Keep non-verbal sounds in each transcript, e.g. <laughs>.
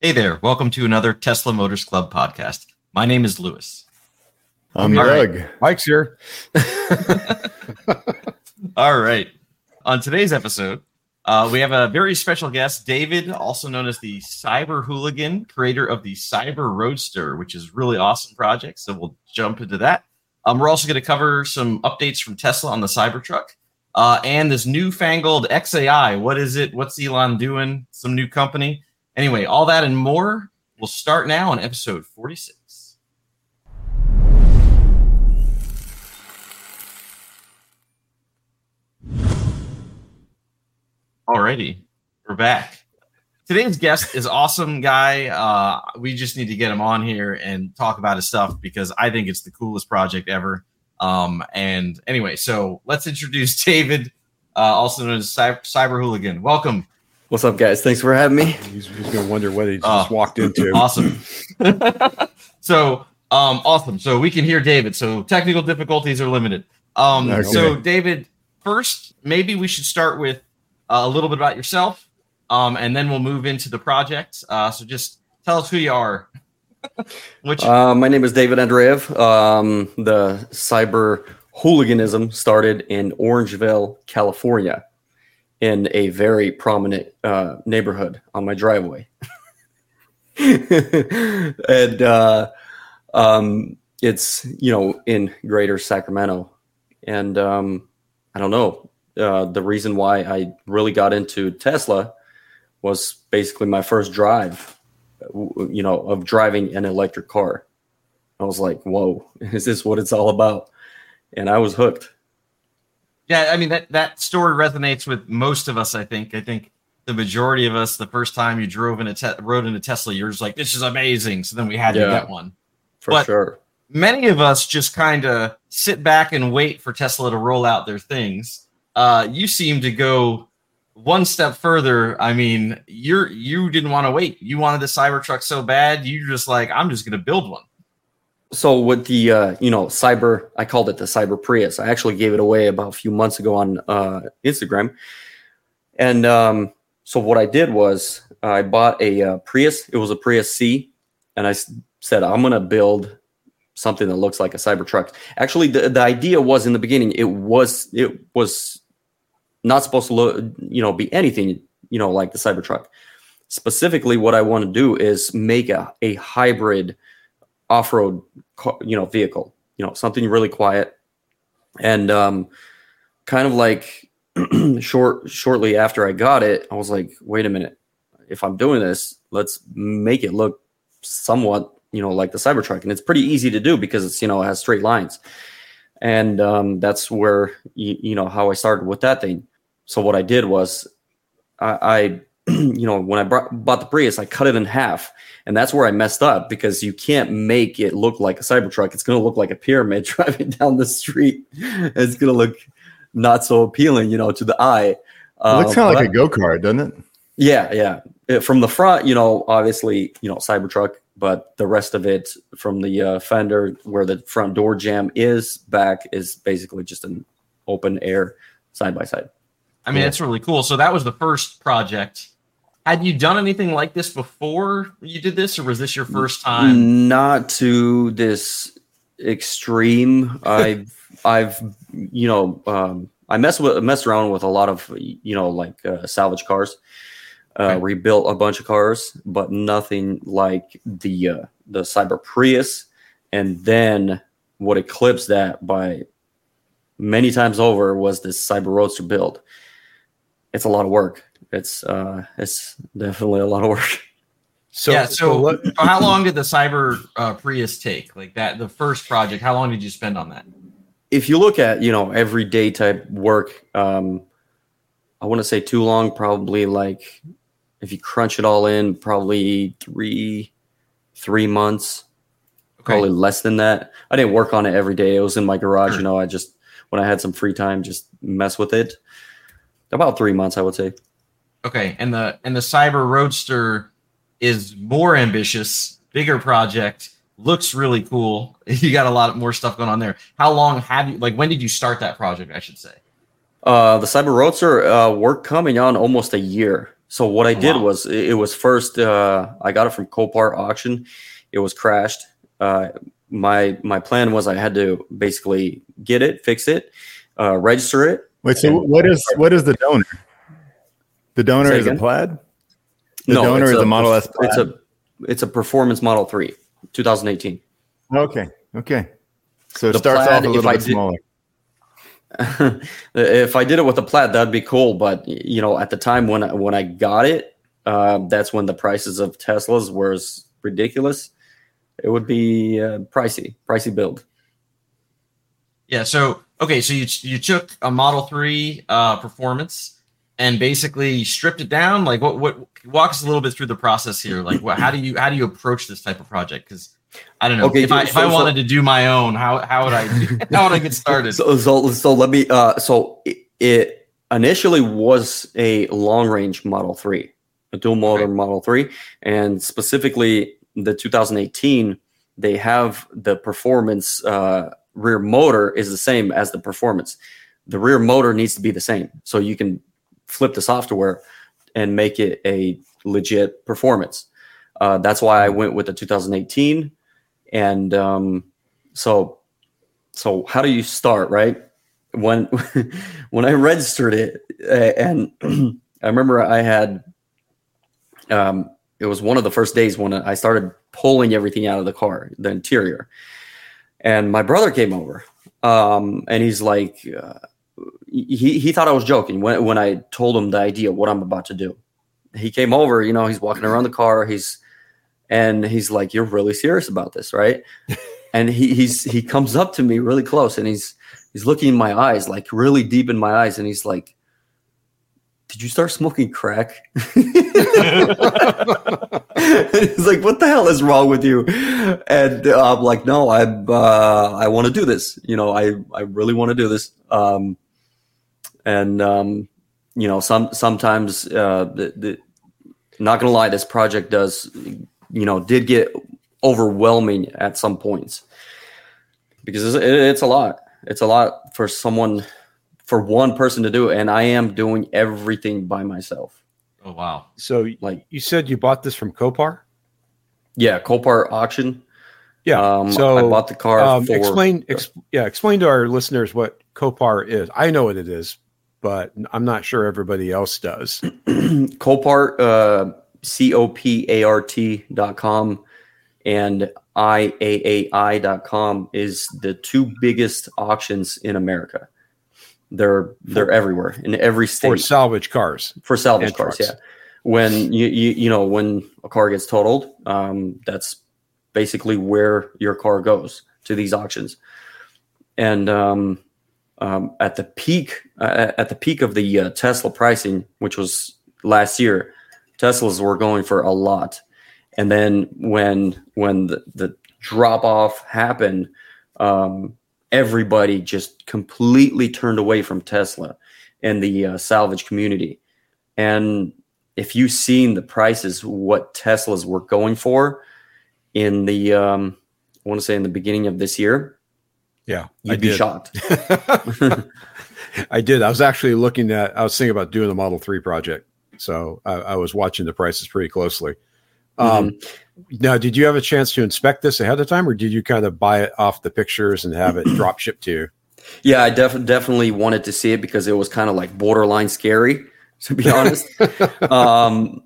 Hey there, welcome to another Tesla Motors Club podcast. My name is Louis. I'm All Doug. right. Mike's <laughs> here. All right. On today's episode, uh, we have a very special guest, David, also known as the Cyber Hooligan, creator of the Cyber Roadster, which is a really awesome project. So we'll jump into that. Um, we're also going to cover some updates from Tesla on the Cybertruck uh, and this newfangled XAI. What is it? What's Elon doing? Some new company. Anyway, all that and more. We'll start now on episode 46. Alrighty, we're back. Today's guest is awesome guy. Uh, we just need to get him on here and talk about his stuff because I think it's the coolest project ever. Um, and anyway, so let's introduce <laughs> David, uh, also known as Cyber Hooligan. Welcome. What's up, guys? Thanks for having me. He's, he's going to wonder what he just Oh. walked into. <laughs> Awesome. <laughs> so, um, awesome. So we can hear David. So technical difficulties are limited. Um, Okay. so David, first, maybe we should start with uh, a little bit about yourself, um, and then we'll move into the project. Uh, so just tell us who you are. <laughs> Which Uh, my name is David Andreev. Um, the cyber hooliganism started in Orangevale, California, in a very prominent uh, neighborhood on my driveway. <laughs> and uh, um, it's, you know, in greater Sacramento. And um, I don't know. Uh, the reason why I really got into Tesla was basically my first drive you know, of driving an electric car. I was like, whoa, <laughs> is this what it's all about? And I was hooked. Yeah, I mean that that story resonates with most of us. I think. I think the majority of us, the first time you drove in a te- rode in a Tesla, you're just like, "This is amazing." So then we had to get one. For But- sure. Many of us just kind of sit back and wait for Tesla to roll out their things. Uh, you seem to go one step further. I mean, you're you didn't want to wait. You wanted the Cybertruck so bad. You're just like, I'm just going to build one. So with the uh, you know cyber, I called it the cyber Prius. I actually gave it away about a few months ago on uh, Instagram. And um, so what I did was I bought a uh, Prius. It was a Prius C, and I s- said I'm gonna build something that looks like a Cybertruck. Actually, the, the idea was in the beginning it was it was not supposed to look you know be anything you know like the Cybertruck. Specifically, what I want to do is make a, a hybrid off-road you know vehicle you know something really quiet. And um kind of like <clears throat> short shortly after i got it i was like wait a minute. If i'm doing this let's make it look somewhat you know like the cybertruck. And it's pretty easy to do because it's you know it has straight lines. And um that's where you, you know how i started with that thing. So what i did was i, I <clears throat> you know when i brought, bought the prius i cut it in half and that's where I messed up because you can't make it look like a Cybertruck. It's going to look like a pyramid <laughs> driving down the street. It's going to look not so appealing, you know, to the eye. It looks Uh, kind of like but- a go kart, doesn't it? yeah, yeah. Uh, From the front, you know, obviously, you know, Cybertruck, but the rest of it from the uh, fender where the front door jam is back is basically just an open air side by side. I mean, Cool. it's really cool. So that was the first project. Had you done anything like this before you did this, or was this your first time? Not to this extreme. <laughs> I've I've you know um, I mess with messed around with a lot of you know like uh, salvage cars. Uh. Rebuilt a bunch of cars, but nothing like the uh, the Cyber Prius. And then what eclipsed that by many times over was this Cyber Roadster build. It's a lot of work. It's uh, it's definitely a lot of work. So, yeah. So, what, <laughs> so how long did the Cyber uh, Prius take? Like that, the first project. How long did you spend on that? if you look at you know everyday type work um i want to say too long probably like if you crunch it all in probably three three months probably less than that i didn't work on it every day it was in my garage Sure. you know i just when i had some free time just mess with it about three months i would say Okay, and the and the Cyber Roadster is more ambitious, bigger project. Looks really cool. <laughs> You got a lot more stuff going on there. How long have you like? When did you start that project? I should say. uh the cyber roadster uh we're coming on almost a year So what I Oh, did wow. was it it was first uh, I got it from Copart auction. It was crashed. Uh, my my plan was I had to basically get it, fix it, uh, register it. Wait, so what is what is the donor? The donor is a plaid. The No, donor is a- a Model S. It's a it's a performance Model Three, 2018. okay, okay. So it The starts plaid, off a little bit did- smaller. <laughs> if I did it with a plaid, that'd be cool. But you know, at the time when I, when I got it, uh, that's when the prices of Teslas were ridiculous. It would be uh, pricey, pricey build. Yeah. So okay, so you you took a Model Three uh, performance and basically stripped it down. Like what what walk us a little bit through the process here. Like what how do you how do you approach this type of project? Because I don't know Okay, if I if so- I wanted to do my own, how how would I <laughs> how would I get started? So, so, so let me. Uh, so it, it initially was a long range Model Three, a dual motor Right. Model Three, and specifically the 2018, they have the performance uh, rear motor is the same as the performance. The rear motor needs to be the same, so you can flip the software and make it a legit performance. Uh, that's why I went with the 2018, and um, so so how do you start right? When <laughs> when i registered it uh, and <clears throat> i remember i had um it was one of the first days when i started pulling everything out of the car the interior. And my brother came over um and he's like uh, he he thought i was joking when when i told him the idea what i'm about to do. He came over you know he's walking around the car he's and he's like you're really serious about this right? <laughs> And he he's he comes up to me really close and he's he's looking in my eyes like really deep in my eyes and he's like did you start smoking crack? <laughs> He's like what the hell is wrong with you? And uh, i'm like no i uh, i want to do this. You know i i really want to do this. Um and um you know some sometimes uh the, the not gonna lie this project does you know did get overwhelming at some points because it's, it- it's a lot. It's a lot for someone, for one person to do, and I am doing everything by myself. oh wow. So Like, you said you bought this from Copart? yeah, Copart auction. Yeah. Um, so I bought the car um, for explain, ex- yeah, explain to our listeners what Copart is. I know what it is, but I'm not sure everybody else does. <clears throat> Copart, uh, C O P A R T dot com and IAAI dot com is the two biggest auctions in America. They're they're everywhere in every state. For salvage cars. for salvage cars trucks. yeah when you, you you know when a car gets totaled um that's basically where your car goes to these auctions and um, um at the peak uh, at the peak of the uh, tesla pricing which was last year teslas were going for a lot. And then when when the, the drop off happened um everybody just completely turned away from tesla and the uh, salvage community. And if you've seen the prices, what Teslas were going for in the, um, I want to say in the beginning of this year, Yeah. you'd I be did. shocked. <laughs> <laughs> I did. I was actually looking at, I was thinking about doing the Model 3 project. So I, I was watching the prices pretty closely. Um, Mm-hmm. Now, did you have a chance to inspect this ahead of time, or did you kind of buy it off the pictures and have it <clears throat> drop shipped to you? Yeah, I def- definitely wanted to see it because it was kind of like borderline scary, to be honest. <laughs> um,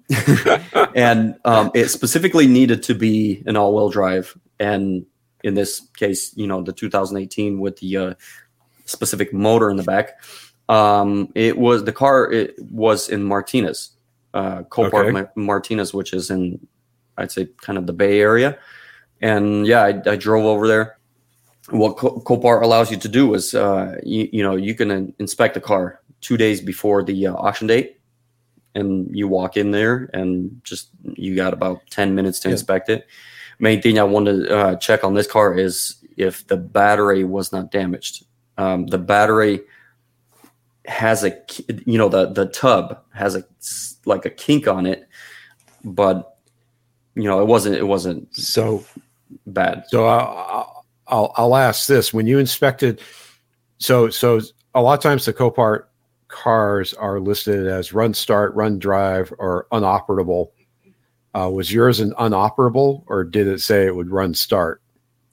and um, it specifically needed to be an all-wheel drive, and in this case, you know, the 2018 with the uh, specific motor in the back. Um, it was the car. It was in Martinez, uh, Copart Okay. Ma- Martinez, which is in, I'd say, kind of the Bay Area. And yeah, I, I drove over there what Co- Copart allows you to do is, uh, you, you know, you can in- inspect the car two days before the uh, auction date, and you walk in there and just you got about ten minutes to Yeah. inspect it. Main thing I wanted to uh, check on this car is if the battery was not damaged. Um, the battery has a, you know, the the tub has a like a kink on it, but you know, it wasn't it wasn't So, bad. so I'll, I'll, I'll ask this: when you inspected, so so a lot of times the Copart cars are listed as run start, run drive, or unoperable. Uh, was yours an unoperable, or did it say it would run start?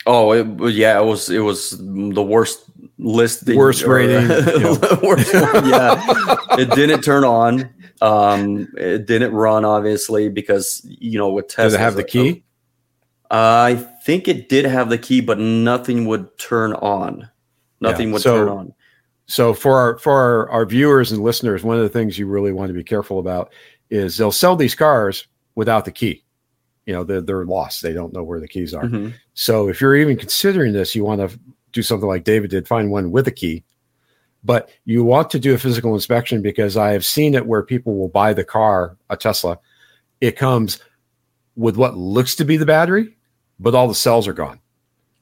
Oh, it, yeah, it was it was the worst list. Worst or, rating, <laughs> yeah. worst one, yeah. it didn't turn on. Um, it didn't run obviously because you know with Tesla. Does it have the key? I think it did have the key, but nothing would turn on. Nothing Yeah, would so- turn on. So for our for our, our viewers and listeners, one of the things you really want to be careful about is they'll sell these cars without the key. You know, they're they're lost. They don't know where the keys are. Mhm. So if you're even considering this, you want to do something like David did, find one with a key. But you want to do a physical inspection because I have seen it where people will buy the car, a Tesla. It comes with what looks to be the battery, but all the cells are gone.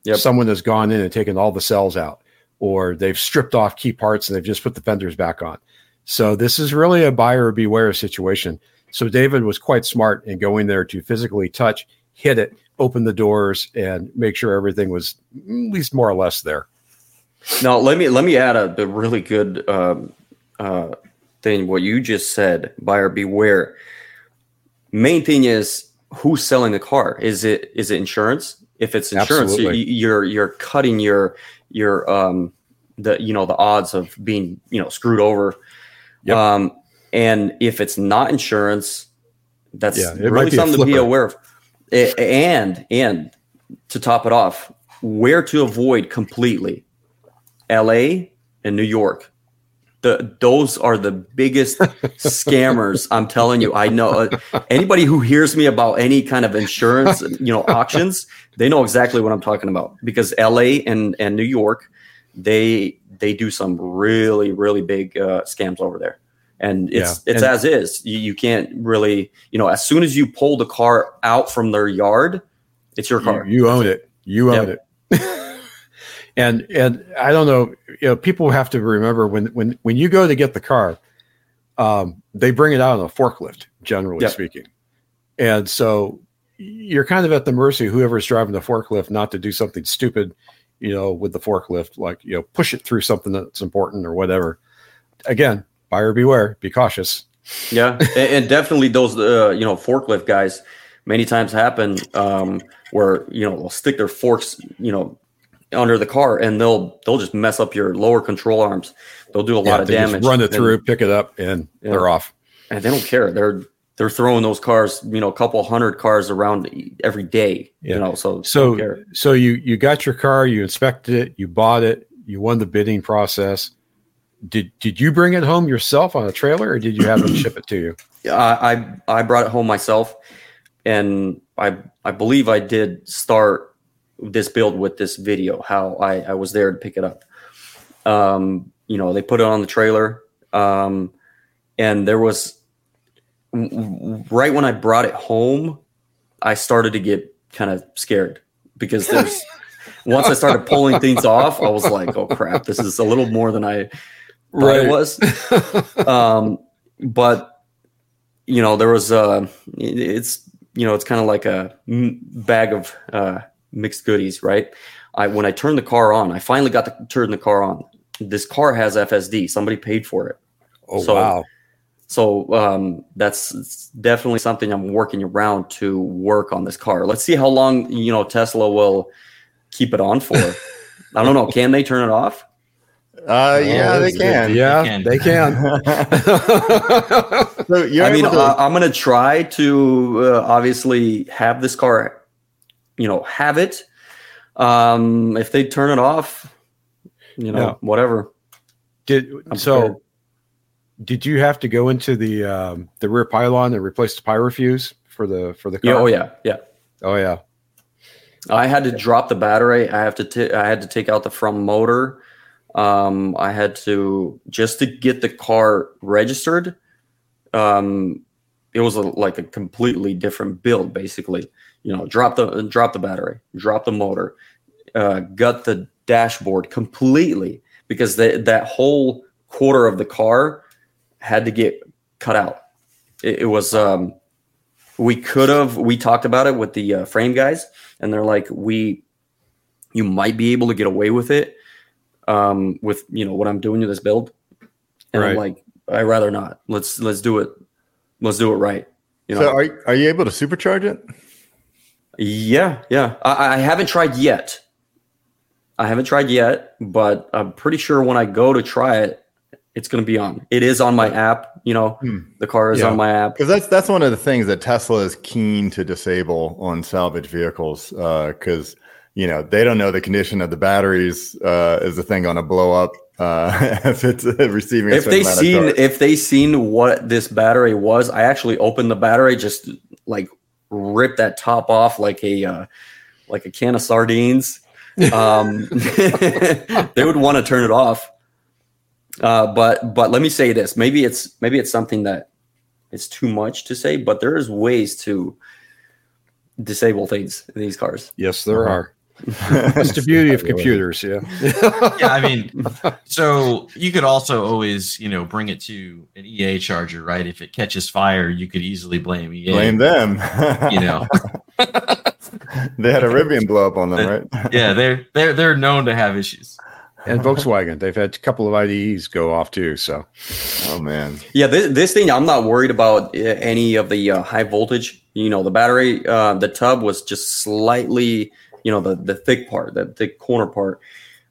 Yep. Someone has gone in and taken all the cells out, or they've stripped off key parts and they've just put the fenders back on. So this is really a buyer beware situation. So David was quite smart in going there to physically touch, hit it, open the doors, and make sure everything was at least more or less there. Now let me let me add a, a really good um, uh, thing. What you just said, buyer beware. Main thing is who's selling the car. Is it is it insurance? If it's insurance, you, you're you're cutting your your um the you know the odds of being you know screwed over. Yep. Um, and if it's not insurance, that's Yeah, really something to be aware of. And and to top it off, where to avoid completely LA and New York. The, those are the biggest scammers. I'm telling you. I know uh, anybody who hears me about any kind of insurance, you know, auctions, they know exactly what I'm talking about because LA and and New York, they they do some really really big uh, scams over there, and it's Yeah, it's and- as is. You, you can't really, you know, as soon as you pull the car out from their yard, it's your You, car. you own it. You own Yep. it. <laughs> and and I don't know. You know, people have to remember when when when you go to get the car, um, they bring it out on a forklift, generally Yep. speaking, and so you're kind of at the mercy of whoever's driving the forklift not to do something stupid, you know, with the forklift, like you know, push it through something that's important or whatever. Again, buyer beware. Be cautious. Yeah, and, and definitely those uh, you know forklift guys many times happen um, where you know they'll stick their forks you know under the car and they'll they'll just mess up your lower control arms. They'll do a Yeah, lot of damage. Run it and- through, pick it up, and Yeah. they're off. and they don't care. They're they're throwing those cars, you know, a couple hundred cars around every day. Yeah. You know, so So so you you got your car, you inspected it, you bought it, you won the bidding process. Did did you bring it home yourself on a trailer, or did you have them <clears throat> ship it to you? I, I I brought it home myself, and I I believe I did start this build with this video. How I I was there to pick it up. Um, you know, they put it on the trailer, um, and there was w- w- right when I brought it home, I started to get kind of scared because there's <laughs> once I started pulling things off, I was like, oh crap, this is a little more than I thought it was. <laughs> um, but you know, there was uh, it's you know, it's kind of like a bag of uh, mixed goodies, right? I when I turned the car on, I finally got to turn the car on. This car has FSD. Somebody paid for it. Oh So- wow! So um, that's definitely something I'm working around to work on this car. Let's see how long you know Tesla will keep it on for. <laughs> I don't know. Can they turn it off? Uh, yeah, Oh, they can. good. Yeah, can. they can. <laughs> so you're I mean, to, uh, I'm going to try to uh, obviously have this car, you know, have it. Um, if they turn it off, you know, Yeah. whatever. did I'm so? prepared. Did you have to go into the um, the rear pylon and replace the pyro fuse for the for the car? Yeah. Oh yeah. Yeah. Oh yeah. I had to drop the battery. I have to. T- I had to take out the front motor. Um, I had to just to get the car registered. Um, it was a, like a completely different build, basically. You know, drop the drop the battery, drop the motor, uh, gut the dashboard completely because that that whole quarter of the car had to get cut out. It, it was. Um, we could have. We talked about it with the uh, frame guys and they're like we you might be able to get away with it um with you know what i'm doing to this build and i'm like I rather not. Let's let's do it. Let's do it right. You know. So are are you able to supercharge it? yeah, yeah. I, I haven't tried yet. I haven't tried yet, but I'm pretty sure when I go to try it, it's going to be on. It is on my app. You know, Hmm. the car is Yeah. on my app. Because that's that's one of the things that Tesla is keen to disable on salvage vehicles. Because you know they don't know the condition of the batteries. Uh, is the thing going to blow up uh, <laughs> if it's receiving? If certain they amount of seen if they seen what this battery was, I actually opened the battery, just like ripped that top off like a uh, like a can of sardines. Um, <laughs> they would want to turn it off. Uh, but but let me say this: maybe it's maybe it's something that it's too much to say, but there is ways to disable things in these cars. Yes, there Uh-huh. are. <laughs> That's the beauty of computers. Yeah. yeah, I mean, <laughs> so you could also always, you know, bring it to an EA charger, right? If it catches fire, you could easily blame EA. Blame them. <laughs> You know, they had a Rivian blow up on them, right? yeah, they're they're they're known to have issues. and Volkswagen, they've had a couple of IDEs go off too. So Oh man. Yeah, this, this thing, I'm not worried about uh, any of the uh, high voltage. You know, the battery, uh, the tub was just slightly, you know, the, the thick part, the thick corner part,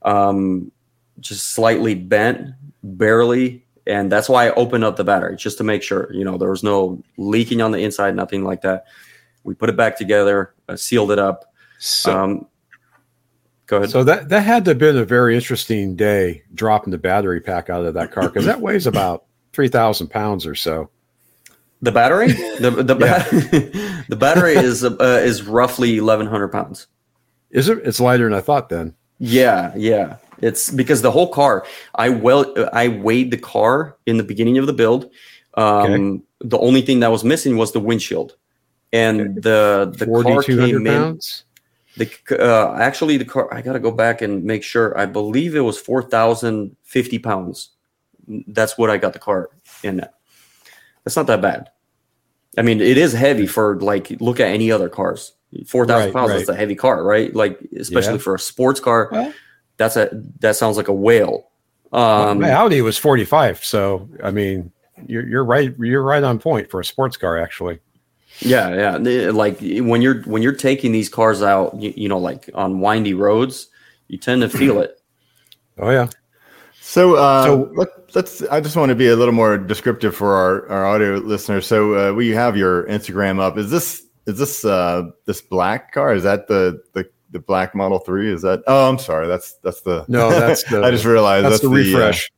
um, just slightly bent, barely. And that's why I opened up the battery just to make sure, you know, there was no leaking on the inside, nothing like that. We put it back together, uh, sealed it up. so, Um, go ahead. so that that had to have been a very interesting day dropping the battery pack out of that car because that weighs about three thousand pounds or so. the battery, the the, ba- <laughs> the battery is uh, is roughly 1,100 pounds. Is it? It's lighter than I thought. Then Yeah, yeah. It's because the whole car. I well, I weighed the car in the beginning of the build. Um, The only thing that was missing was the windshield, and the the car came hundred in. The uh, actually the car. I got to go back and make sure. I believe it was four thousand fifty pounds. That's what I got the car in. At. That's not that bad. I mean, it is heavy for like look at any other cars. Four thousand Right, pounds. right. That's a heavy car, right? Like especially Yeah. for a sports car. Well- that's a that sounds like a whale. Um, My Audi was forty five. So I mean, you're you're right. You're right on point for a sports car. Actually, yeah, yeah. Like when you're when you're taking these cars out, you, you know, like on windy roads, you tend to feel it. <clears throat> oh yeah. So, uh, So- let, let's. I just want to be a little more descriptive for our, our audio listeners. So, uh, we have your Instagram up. Is this is this uh, this black car? Is that the the the black Model Three? Is that? Oh, I'm sorry. That's that's the. No, that's <laughs> the- I just realized That's, that's, the refresh. uh,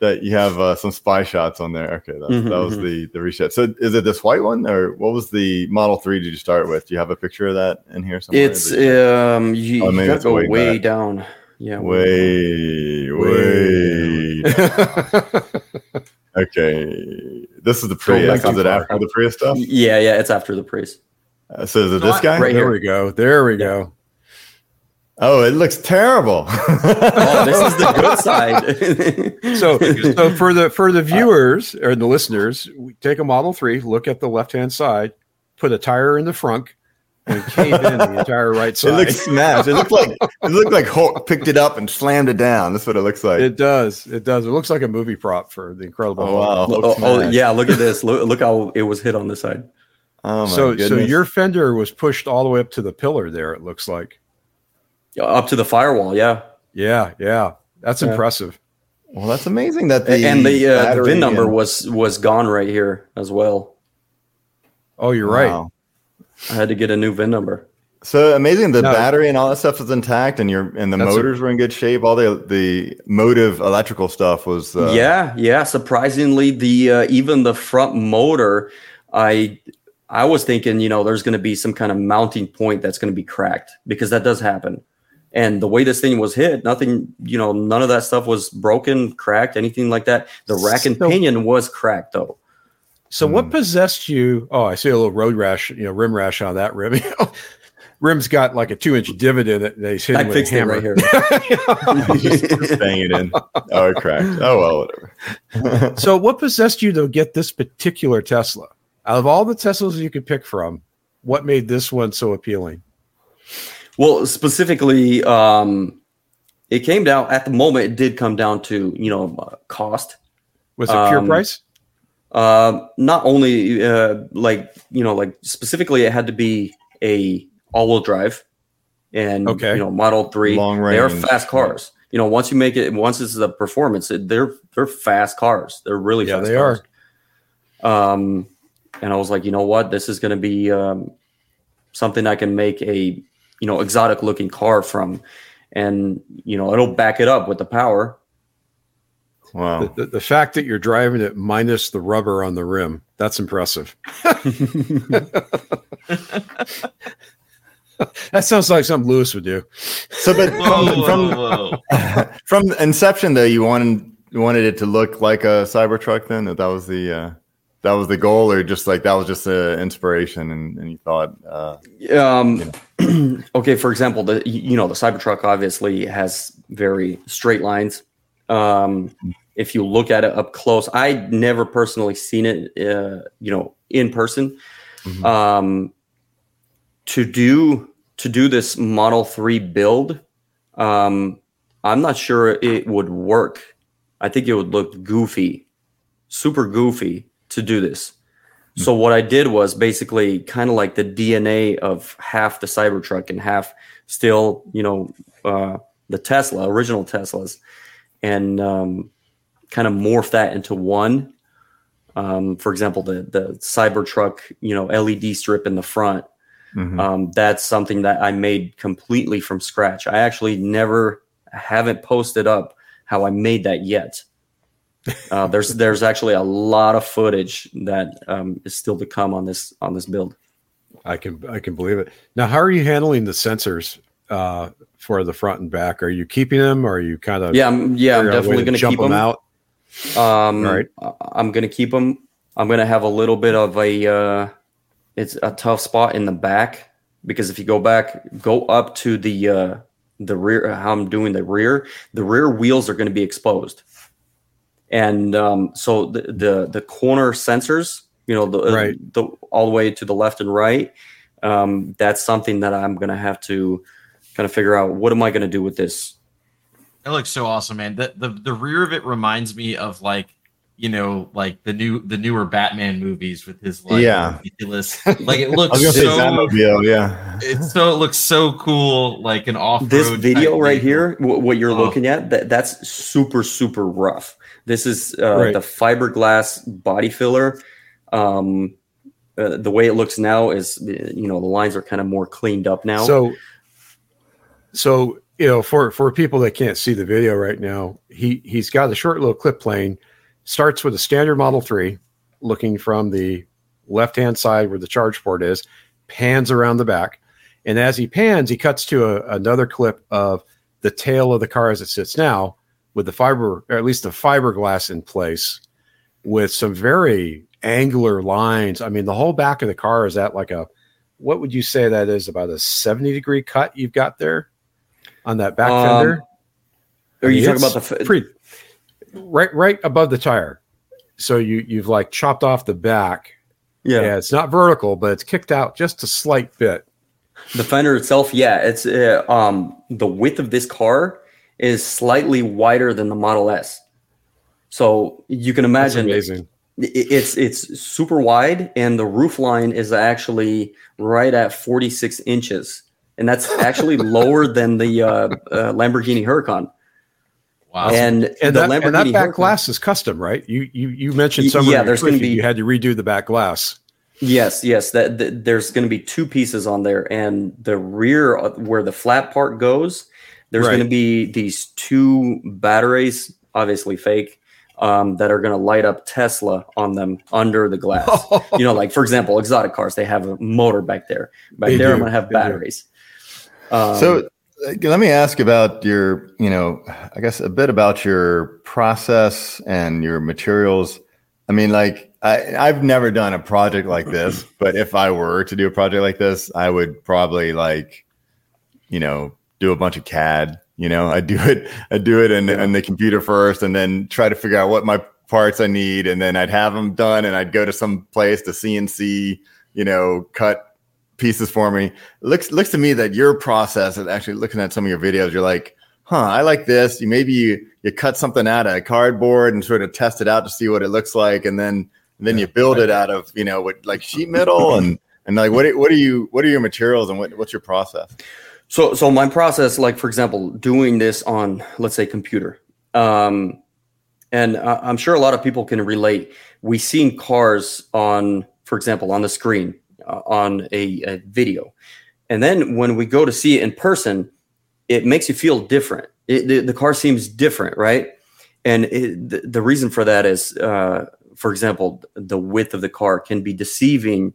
that you have uh, some spy shots on there. Okay, that, Mhm, that was mhm. the the reset. So, is it this white one, or what was the Model Three? Did you start with? Do you have a picture of that in here somewhere? It's um, you, Oh, you gotta it's go way way, down. Yeah, way way, way. <laughs> Okay, this is the Prius. Is it after the Prius stuff? Yeah, yeah. It's after the Prius. Uh, so is it No, this guy? Right there here. we go. There we go. Oh, it looks terrible. Oh, this is the good <laughs> side. So, so for the for the <laughs> viewers or the listeners, we take a Model Three, look at the left hand side, put a tire in the front, and cave in the entire right side. It looks smashed. It looked like <laughs> it looked like Hulk picked it up and slammed it down. That's what it looks like. It does. It does. It looks like a movie prop for the Incredible. oh wow! Hulk. Hulk oh, oh, yeah, look at this. Look, look how it was hit on this side. Oh my so, goodness. so your fender was pushed all the way up to the pillar. There, it looks like. Up to the firewall, yeah. Yeah, yeah, that's Yeah. impressive. well, that's amazing that the and the uh, the VIN number and- was was gone right here as well. Oh, you're right. Wow. I had to get a new VIN number. So amazing! The No. battery and all that stuff is intact, and your and the That's a- motors were in good shape. All the the motive electrical stuff was uh, yeah, yeah. Surprisingly, the uh, even the front motor, I I was thinking, you know, there's going to be some kind of mounting point that's going to be cracked because that does happen. And the way this thing was hit, nothing, you know, none of that stuff was broken, cracked, anything like that. The rack and So- pinion was cracked though. So, Hmm. what possessed you? Oh, I see a little road rash, you know, rim rash on that rim. <laughs> Rim's got like a two inch divot in it. That he's hitting with a fixed it hammer. right here. <laughs> <laughs> just bang it in. Oh, it cracked. Oh well, whatever. so, what possessed you to get this particular Tesla? Out of all the Teslas you could pick from, what made this one so appealing? Well, specifically, um, it came down at the moment. It did come down to you know uh, cost. Was it pure Um, price? Uh, not only uh, like you know, like specifically, it had to be a all-wheel drive, and Okay. you know, Model Three. Long They are fast cars. You know, once you make it, once it's the performance, it, they're they're fast cars. They're really Yeah, fast they cars. Um, and I was like, you know what, this is going to be um, something I can make a you know exotic looking car from, and you know it'll back it up with the power. Wow. The, the, the fact that you're driving it minus the rubber on the rim, that's impressive. <laughs> That sounds like something Louis would do. So, but Whoa, from, whoa, from whoa. <laughs> from inception though, you wanted you wanted it to look like a Cybertruck. Then that that was the uh, that was the goal, or just like that was just an inspiration, and, and you thought, uh, Um, <clears throat> okay, for example, the you know the Cybertruck obviously has very straight lines. Um, if you look at it up close, I never personally seen it, uh, you know, in person. Mhm. Um, to do to do this Model Three build, um, I'm not sure it would work. I think it would look goofy, super goofy to do this. So what I did was basically kind of like the DNA of half the Cybertruck and half still, you know, uh, the Tesla, original Teslas, and um, kind of morph that into one. Um, for example, the the Cybertruck, you know, LED strip in the front. mhm. Um, that's something that I made completely from scratch. I actually never haven't posted up how I made that yet. Uh, there's there's actually a lot of footage that um, is still to come on this on this build. I can I can believe it. Now, how are you handling the sensors uh, for the front and back? Are you keeping them? Or are you kind of Yeah, I'm, yeah, I'm figure out a way definitely going to keep them. out? Um, All right. I'm going to keep them. I'm going to have a little bit of a. Uh, it's a tough spot in the back because if you go back, go up to the uh, the rear. How I'm doing the rear. The rear wheels are going to be exposed, and um, so the, the the corner sensors, you know, the, uh, Right. the all the way to the left and right. Um, that's something that I'm going to have to kind of figure out. What am I going to do with this? That looks so awesome, man. The, the the rear of it reminds me of like you know like the new the newer Batman movies with his like Yeah. ridiculous <laughs> like it looks was gonna say so Batmobile, yeah. it's so it looks so cool like an off this video right here wh- what you're looking at that that's super super rough this is uh, Right. the fiberglass body filler um uh, the way it looks now is you know the lines are kind of more cleaned up now So, so you know, for for people that can't see the video right now, he he's got a short little clip playing. Starts with a standard Model Three, looking from the left hand side where the charge port is, pans around the back, and as he pans, he cuts to a, another clip of the tail of the car as it sits now, with the fiber, or at least the fiberglass in place, with some very angular lines. I mean, the whole back of the car is at like a what would you say that is about a 70 degree cut you've got there on that back Um, fender are you talking about the f- pretty right right above the tire so you you've like chopped off the back yeah. yeah it's not vertical but it's kicked out just a slight bit the fender itself yeah it's uh, um the width of this car is slightly wider than the model s. So you can That's imagine amazing. it's it's super wide and the roof line is actually right at 46 inches and that's actually <laughs> lower than the uh, uh, lamborghini huracan. Wow. and, and the that, and that Lamborghini back Huracan- glass is custom right? You you you mentioned Y- somewhere yeah, there's gonna be- you had to redo the back glass. Yes yes that, that there's going to be two pieces on there and the rear uh, where the flat part goes there's Right. going to be these two batteries obviously fake um, that are going to light up tesla on them under the glass <laughs> you know, like for example, exotic cars, they have a motor back there. Back They there, I'm gonna have They batteries. Um, so uh, let me ask about your, you know, I guess a bit about your process and your materials. I mean, like I, I've never done a project like this, <laughs> but if I were to do a project like this, I would probably like, you know, do a bunch of CAD. You know, I do it, I do it in, in the computer first, and then try to figure out what my parts I need, and then I'd have them done, and I'd go to some place to CNC, you know, cut pieces for me. It looks looks to me that your process of actually looking at some of your videos, you're like, huh, I like this. You maybe you you cut something out of cardboard and sort of test it out to see what it looks like, and then and then you build it out of you know what like sheet metal <laughs> and and like what what are you what are your materials and what, what's your process? So, so my process, like for example, doing this on let's say computer, um, and I'm sure a lot of people can relate. We've seen cars on, for example, on the screen uh, on a, a video, and then when we go to see it in person, it makes you feel different. It, the, the car seems different, right? And it, the, the reason for that is, uh, for example, the width of the car can be deceiving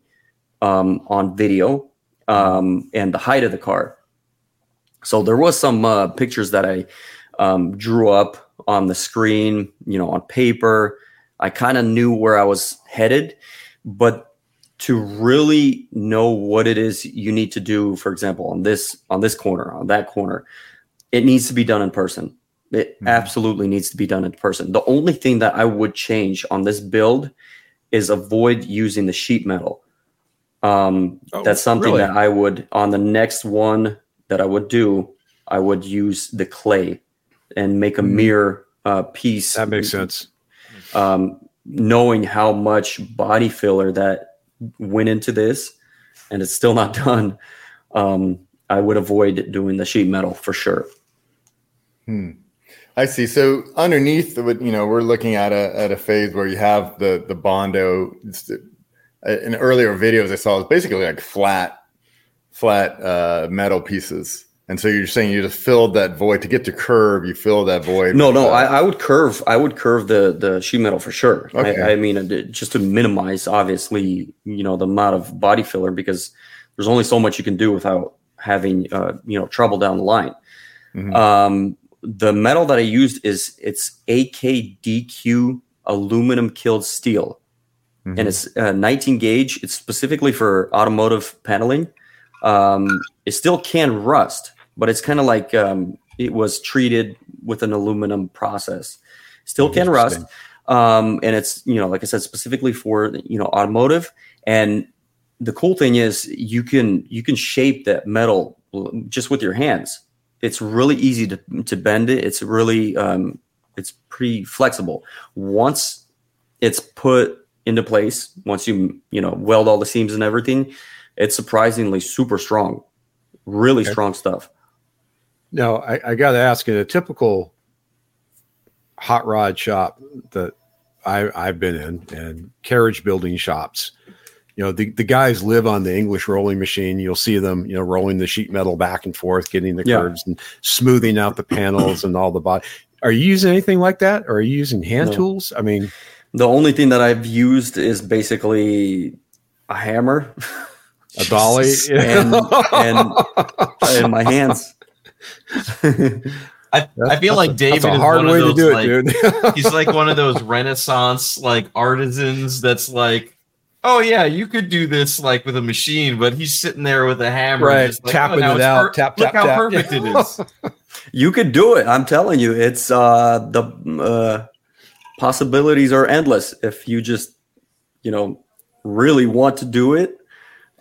um, on video um, and the height of the car. So there was some uh, pictures that I um, drew up on the screen, you know, on paper. I kind of knew where I was headed, but to really know what it is you need to do, for example, on this on this corner, on that corner, it needs to be done in person. It mm-hmm. absolutely needs to be done in person. The only thing that I would change on this build is avoid using the sheet metal. Um, oh, that's something really? that I would on the next one that I would do. I would use the clay and make a mm-hmm. mirror uh, piece. That makes sense. Um, knowing how much body filler that went into this, and it's still not <laughs> done, um, I would avoid doing the sheet metal for sure. Hmm. I see. So underneath, you know, we're looking at a at a phase where you have the the bondo. In earlier videos, I saw it's basically like flat, flat uh, metal pieces. And so you're saying you just filled that void to get to curve. You fill that void. No, no, I, I, would curve. I would curve the the sheet metal for sure. Okay. I, I mean, uh, just to minimize, obviously, you know, the amount of body filler because there's only so much you can do without having, uh, you know, trouble down the line. Mm-hmm. Um, the metal that I used is it's AKDQ aluminum killed steel, mm-hmm. and it's uh, 19 gauge. It's specifically for automotive paneling. Um, it still can rust but it's kind of like um, it was treated with an aluminum process. Still can rust, um, and it's you know like I said specifically for you know automotive. And the cool thing is you can you can shape that metal just with your hands. It's really easy to to bend it. It's really um, it's pretty flexible. Once it's put into place, once you you know weld all the seams and everything, it's surprisingly super strong. Really okay. strong stuff. Now, I, I got to ask in a typical hot rod shop that I, I've been in and carriage building shops, you know, the, the guys live on the English rolling machine. You'll see them, you know, rolling the sheet metal back and forth, getting the yeah. curves and smoothing out the panels and all the body. Are you using anything like that? Or are you using hand no. tools? I mean, the only thing that I've used is basically a hammer, <laughs> a dolly, and, and, and my hands. I, I feel like David is one of those, like, it, <laughs> he's like one of those Renaissance like artisans that's like, oh yeah, you could do this like with a machine, but he's sitting there with a hammer, right? Like, tapping oh, it out, per- tap, Look tap, how tap. perfect it is. <laughs> you could do it. I'm telling you, it's uh the uh, possibilities are endless if you just you know really want to do it.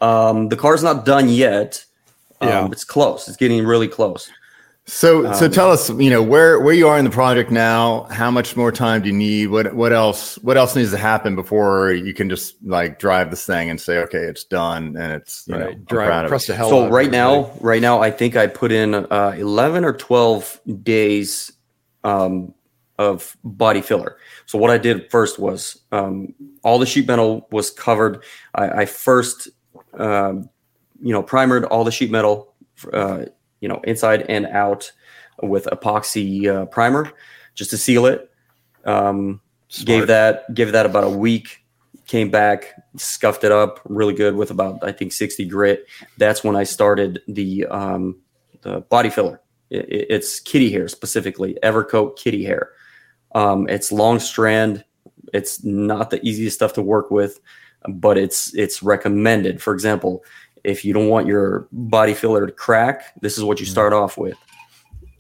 Um, the car's not done yet yeah. Um, it's close. It's getting really close. So, um, so tell us, you know, where where you are in the project now. How much more time do you need? What what else what else needs to happen before you can just like drive this thing and say, okay, it's done and it's you right. know, drive, press the hell. So right now, right now, I think I put in uh, eleven or twelve days um, of body filler. So what I did first was um, all the sheet metal was covered. I, I first um, you know, primered all the sheet metal, uh, you know, inside and out with epoxy uh, primer just to seal it. Um, gave that gave that about a week. Came back, scuffed it up really good with about I think 60 grit. That's when I started the um, the body filler. It, it's kitty hair specifically, Evercoat kitty hair. Um, it's long strand. It's not the easiest stuff to work with, but it's it's recommended. For example, if you don't want your body filler to crack, this is what you start off with.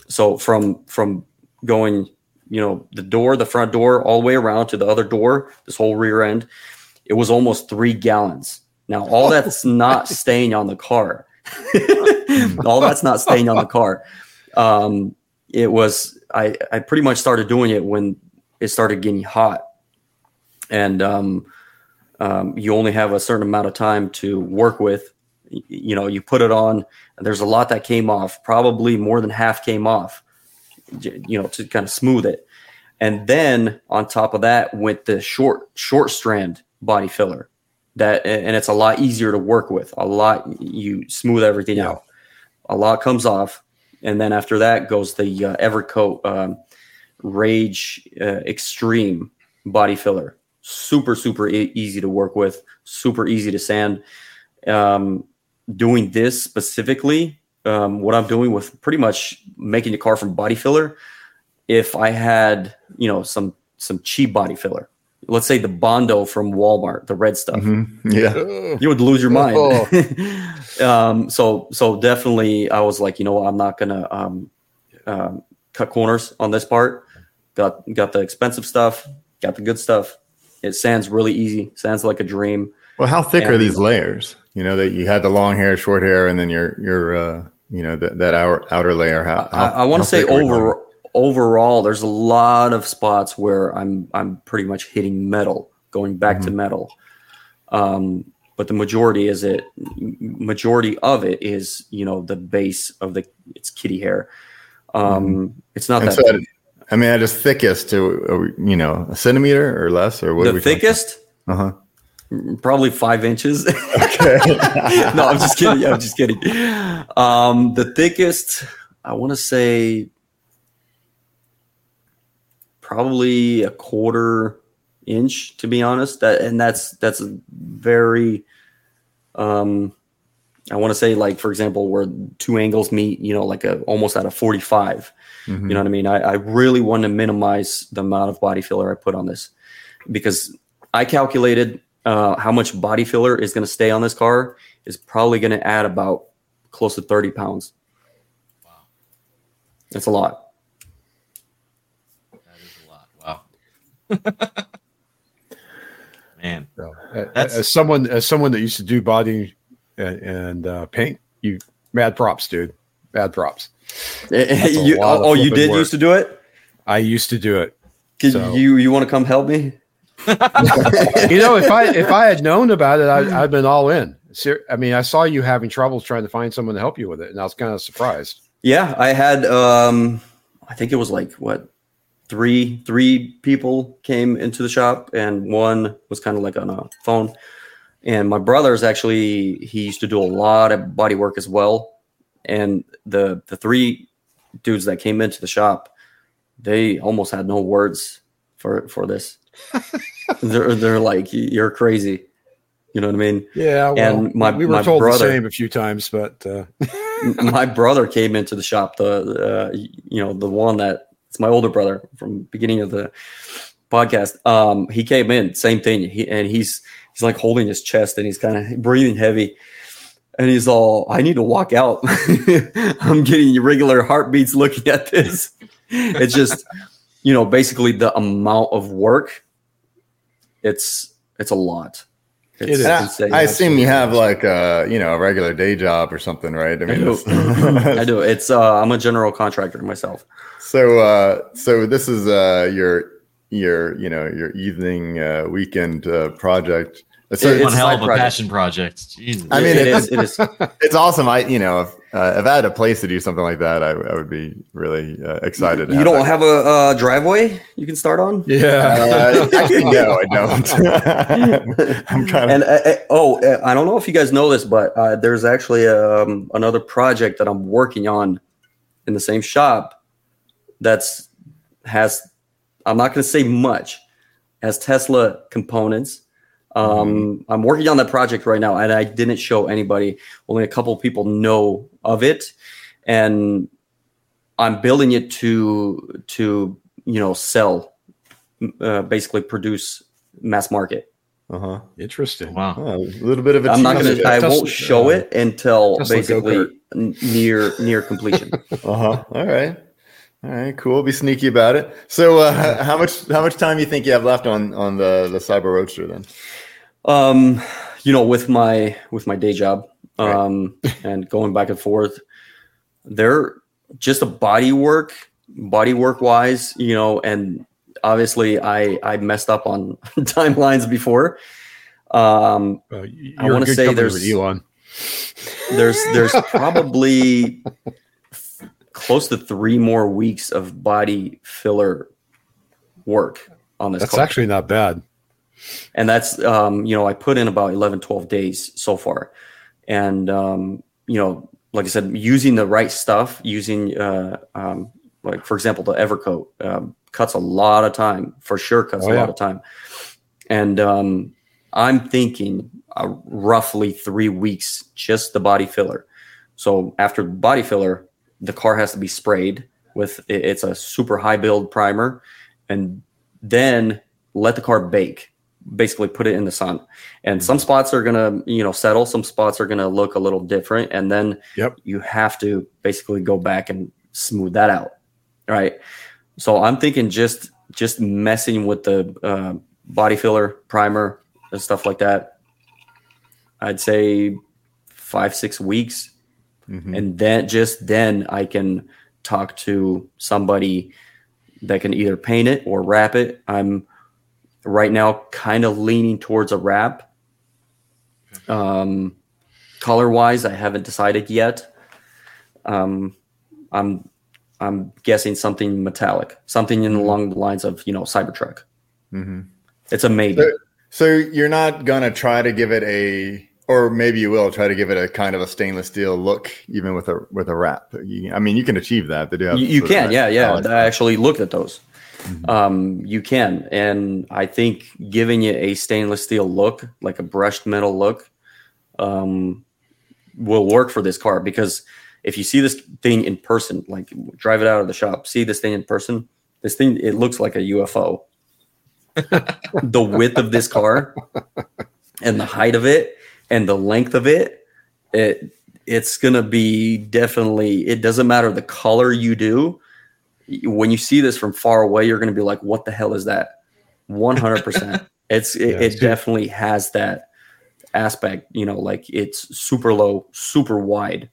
So from from going, you know, the door, the front door, all the way around to the other door, this whole rear end, it was almost three gallons. Now all <laughs> that's not staying on the car. <laughs> all that's not staying on the car. Um, it was I I pretty much started doing it when it started getting hot, and um, um, you only have a certain amount of time to work with. You know, you put it on. And there's a lot that came off. Probably more than half came off. You know, to kind of smooth it, and then on top of that went the short short strand body filler. That and it's a lot easier to work with. A lot you smooth everything Yeah. out. A lot comes off, and then after that goes the uh, Evercoat um, Rage uh, Extreme body filler. Super super e- easy to work with. Super easy to sand. Um, doing this specifically, um, what I'm doing with pretty much making the car from body filler. If I had you know some some cheap body filler, let's say the Bondo from Walmart, the red stuff Mhm. Yeah. you would lose your mind. Oh. <laughs> um, so so definitely, I was like, you know, what, I'm not gonna um, um, cut corners on this part. Got got the expensive stuff, got the good stuff. It sands really easy. Sounds like a dream. Well, how thick are these layers? You know that you had the long hair, short hair, and then your your uh, you know that that outer outer layer. How, I, I want to say over overall, there's a lot of spots where I'm I'm pretty much hitting metal, going back to metal. Um, but the majority is it majority of it is you know the base of the it's kitty hair. Um, It's not And that so. I mean, I just thickest to you know a centimeter or less, or what? the thickest. Uh huh. Probably five inches. Okay. <laughs> no, I'm just kidding. I'm just kidding. Um, the thickest, I want to say, probably a quarter inch, to be honest. That and that's that's a very, um, I want to say like for example, where two angles meet, you know, like a almost at a 45. Mhm. You know what I mean? I, I really want to minimize the amount of body filler I put on this because I calculated uh, how much body filler is going to stay on this car is probably going to add about close to 30 pounds. Wow. That's a lot. That is a lot. Wow. <laughs> Man. So, That's- as someone as someone that used to do body and, and uh, paint, you mad props, dude. Mad props. <laughs> a You- oh, you did work. used to do it? I used to do it. Could So- you you want to come help me? <laughs> You know, if I if I had known about it, I'd, I'd been all in. I mean, I saw you having troubles trying to find someone to help you with it, and I was kind of surprised. Yeah, I had um I think it was like what three three people came into the shop and one was kind of like on a phone. And my brother's actually he used to do a lot of body work as well. And the the three dudes that came into the shop, they almost had no words for for this. <laughs> they're they're like you're crazy. You know what I mean? Yeah, well, And my- we were my told brother- the same a few times, but uh, <laughs> my brother came into the shop the uh, you know the one that it's my older brother from beginning of the podcast um he came in same thing he, and he's he's like holding his chest and he's kind of breathing heavy and he's all i need to walk out <laughs> i'm getting regular heartbeats looking at this it's just you know basically the amount of work it's it's a lot It it's is. I- I, assume you have like a you know a regular day job or something, right? I I do. it's- <laughs> I do. <laughs> It's uh, I'm a general contractor myself. so uh, so this is uh, your your you know your evening uh, weekend uh, project. So It- One it's a hell of a project. passion project. Jesus. I mean, it it is. It is. <laughs> it's awesome. I you know if, uh, if I had a place to do something like that, I, I would be really uh, excited. to You don't that. have a uh, driveway you can start on. yeah, Uh, actually, <laughs> no, I don't. <laughs> I'm kind of And uh, uh, oh, I don't know if you guys know this, but uh, there's actually um, another project that I'm working on in the same shop. That's has I'm not going to say much, has Tesla components. Um, I'm working on that project right now, and I didn't show anybody. Only a couple people know of it, and I'm building it to to you know sell, uh, basically produce mass market. uh-huh. interesting. wow. Oh, a little bit of a I'm not gonna. I there. won't show uh, it until Tesla basically n- near near completion. <laughs> Uh-huh. All right. All right, cool. Be sneaky about it. So, uh, how much how much time do you think you have left on on the the Cyber Roadster then? Um, you know, with my with my day job, um, and going back and forth, they're just a body work body work wise, you know, and obviously I I messed up on <laughs> timelines before. Um, I a wanna say there's- Elon. there's there's <laughs> probably close to three more weeks of body filler work on this That's actually not bad. And that's um, you know i put in about 11 12 days so far. And um, you know like i said using the right stuff using uh, um, like for example the evercoat um, cuts a lot of time for sure cuts Oh, a yeah. lot of time. And um, i'm thinking uh, roughly three weeks just the body filler. So after body filler the car has to be sprayed with it's a super high build primer. And then let the car bake basically put it in the sun. And some spots are gonna you know settle. Some spots are gonna look a little different. And then Yep. you have to basically go back and smooth that out right? So i'm thinking just just messing with the uh, body filler primer and stuff like that. I'd say five six weeks. Mhm. and then just then I can talk to somebody that can either paint it or wrap it. I'm right now kind of leaning towards a wrap. Um, color wise, I haven't decided yet. Um, I'm I'm guessing something metallic, something in along the lines of you know Cybertruck. Mhm. It's a maybe. So, so you're not gonna try to give it a, or maybe you will try to give it a kind of a stainless steel look, even with a with a wrap. You, I mean, you can achieve that. They do have You, you can, yeah, yeah. I actually looked at those. Mhm. Um, you can, and I think giving it a stainless steel look, like a brushed metal look, um, will work for this car because if you see this thing in person, like drive it out of the shop, see this thing in person, this thing it looks like a UFO. <laughs> the width of this car and the height of it and the length of it, it it's gonna be definitely. It doesn't matter the color you do. When you see this from far away, you're gonna be like, "What the hell is that?" One hundred percent. <laughs> It's it, Yeah, it definitely has that aspect. You know, like it's super low, super wide.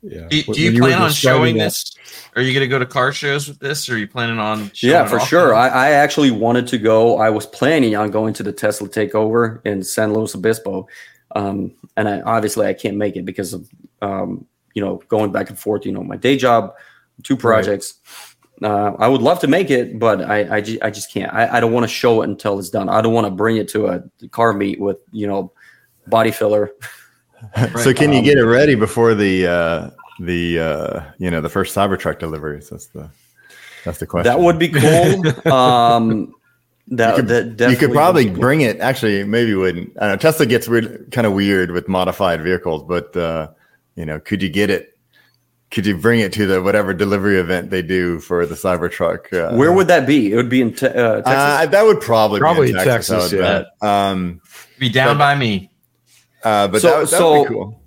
Yeah. Do, do you when were plan on describing showing that- this? Are you going to go to car shows with this? Or are you planning on? showing Yeah, it for off? sure. I, I actually wanted to go. I was planning on going to the Tesla takeover in San Luis Obispo, um, and I, obviously I can't make it because of um, you know going back and forth. You know, my day job, two projects. Uh, I would love to make it, but I I, ju- I just can't. I, I don't want to show it until it's done. I don't want to bring it to a car meet with you know body filler. <laughs> so can you Um, get it ready before the uh, the uh, you know the first Cybertruck deliveries? That's the that's the question. That would be cool. um, <laughs> that You could- that you could probably cool. bring it. Actually, maybe you wouldn't. I don't know, Tesla gets weird, kind of weird with modified vehicles, but uh, you know, could you get it? Could you bring it to the whatever delivery event they do for the Cybertruck? Uh, Where would that be? It would be in te- uh, Texas. uh, that would probably Probably be in Texas, Texas, yeah. bet. Um, Be down But- by me. uh, but So- that, would- that would so- be cool.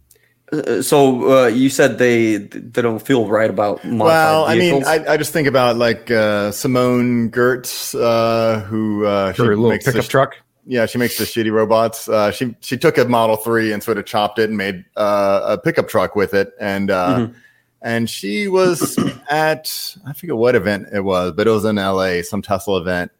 Uh, so uh, you said they they don't feel right about modified Well, I mean. I, I just think about like uh, Simone Giertz, uh, who uh, she Her little makes pickup sh- truck. yeah, she makes the shitty robots. Uh, she she took a Model Three and sort of chopped it and made uh, a pickup truck with it, and uh, Mhm. And she was at I forget what event it was, but it was in L.A. some Tesla event.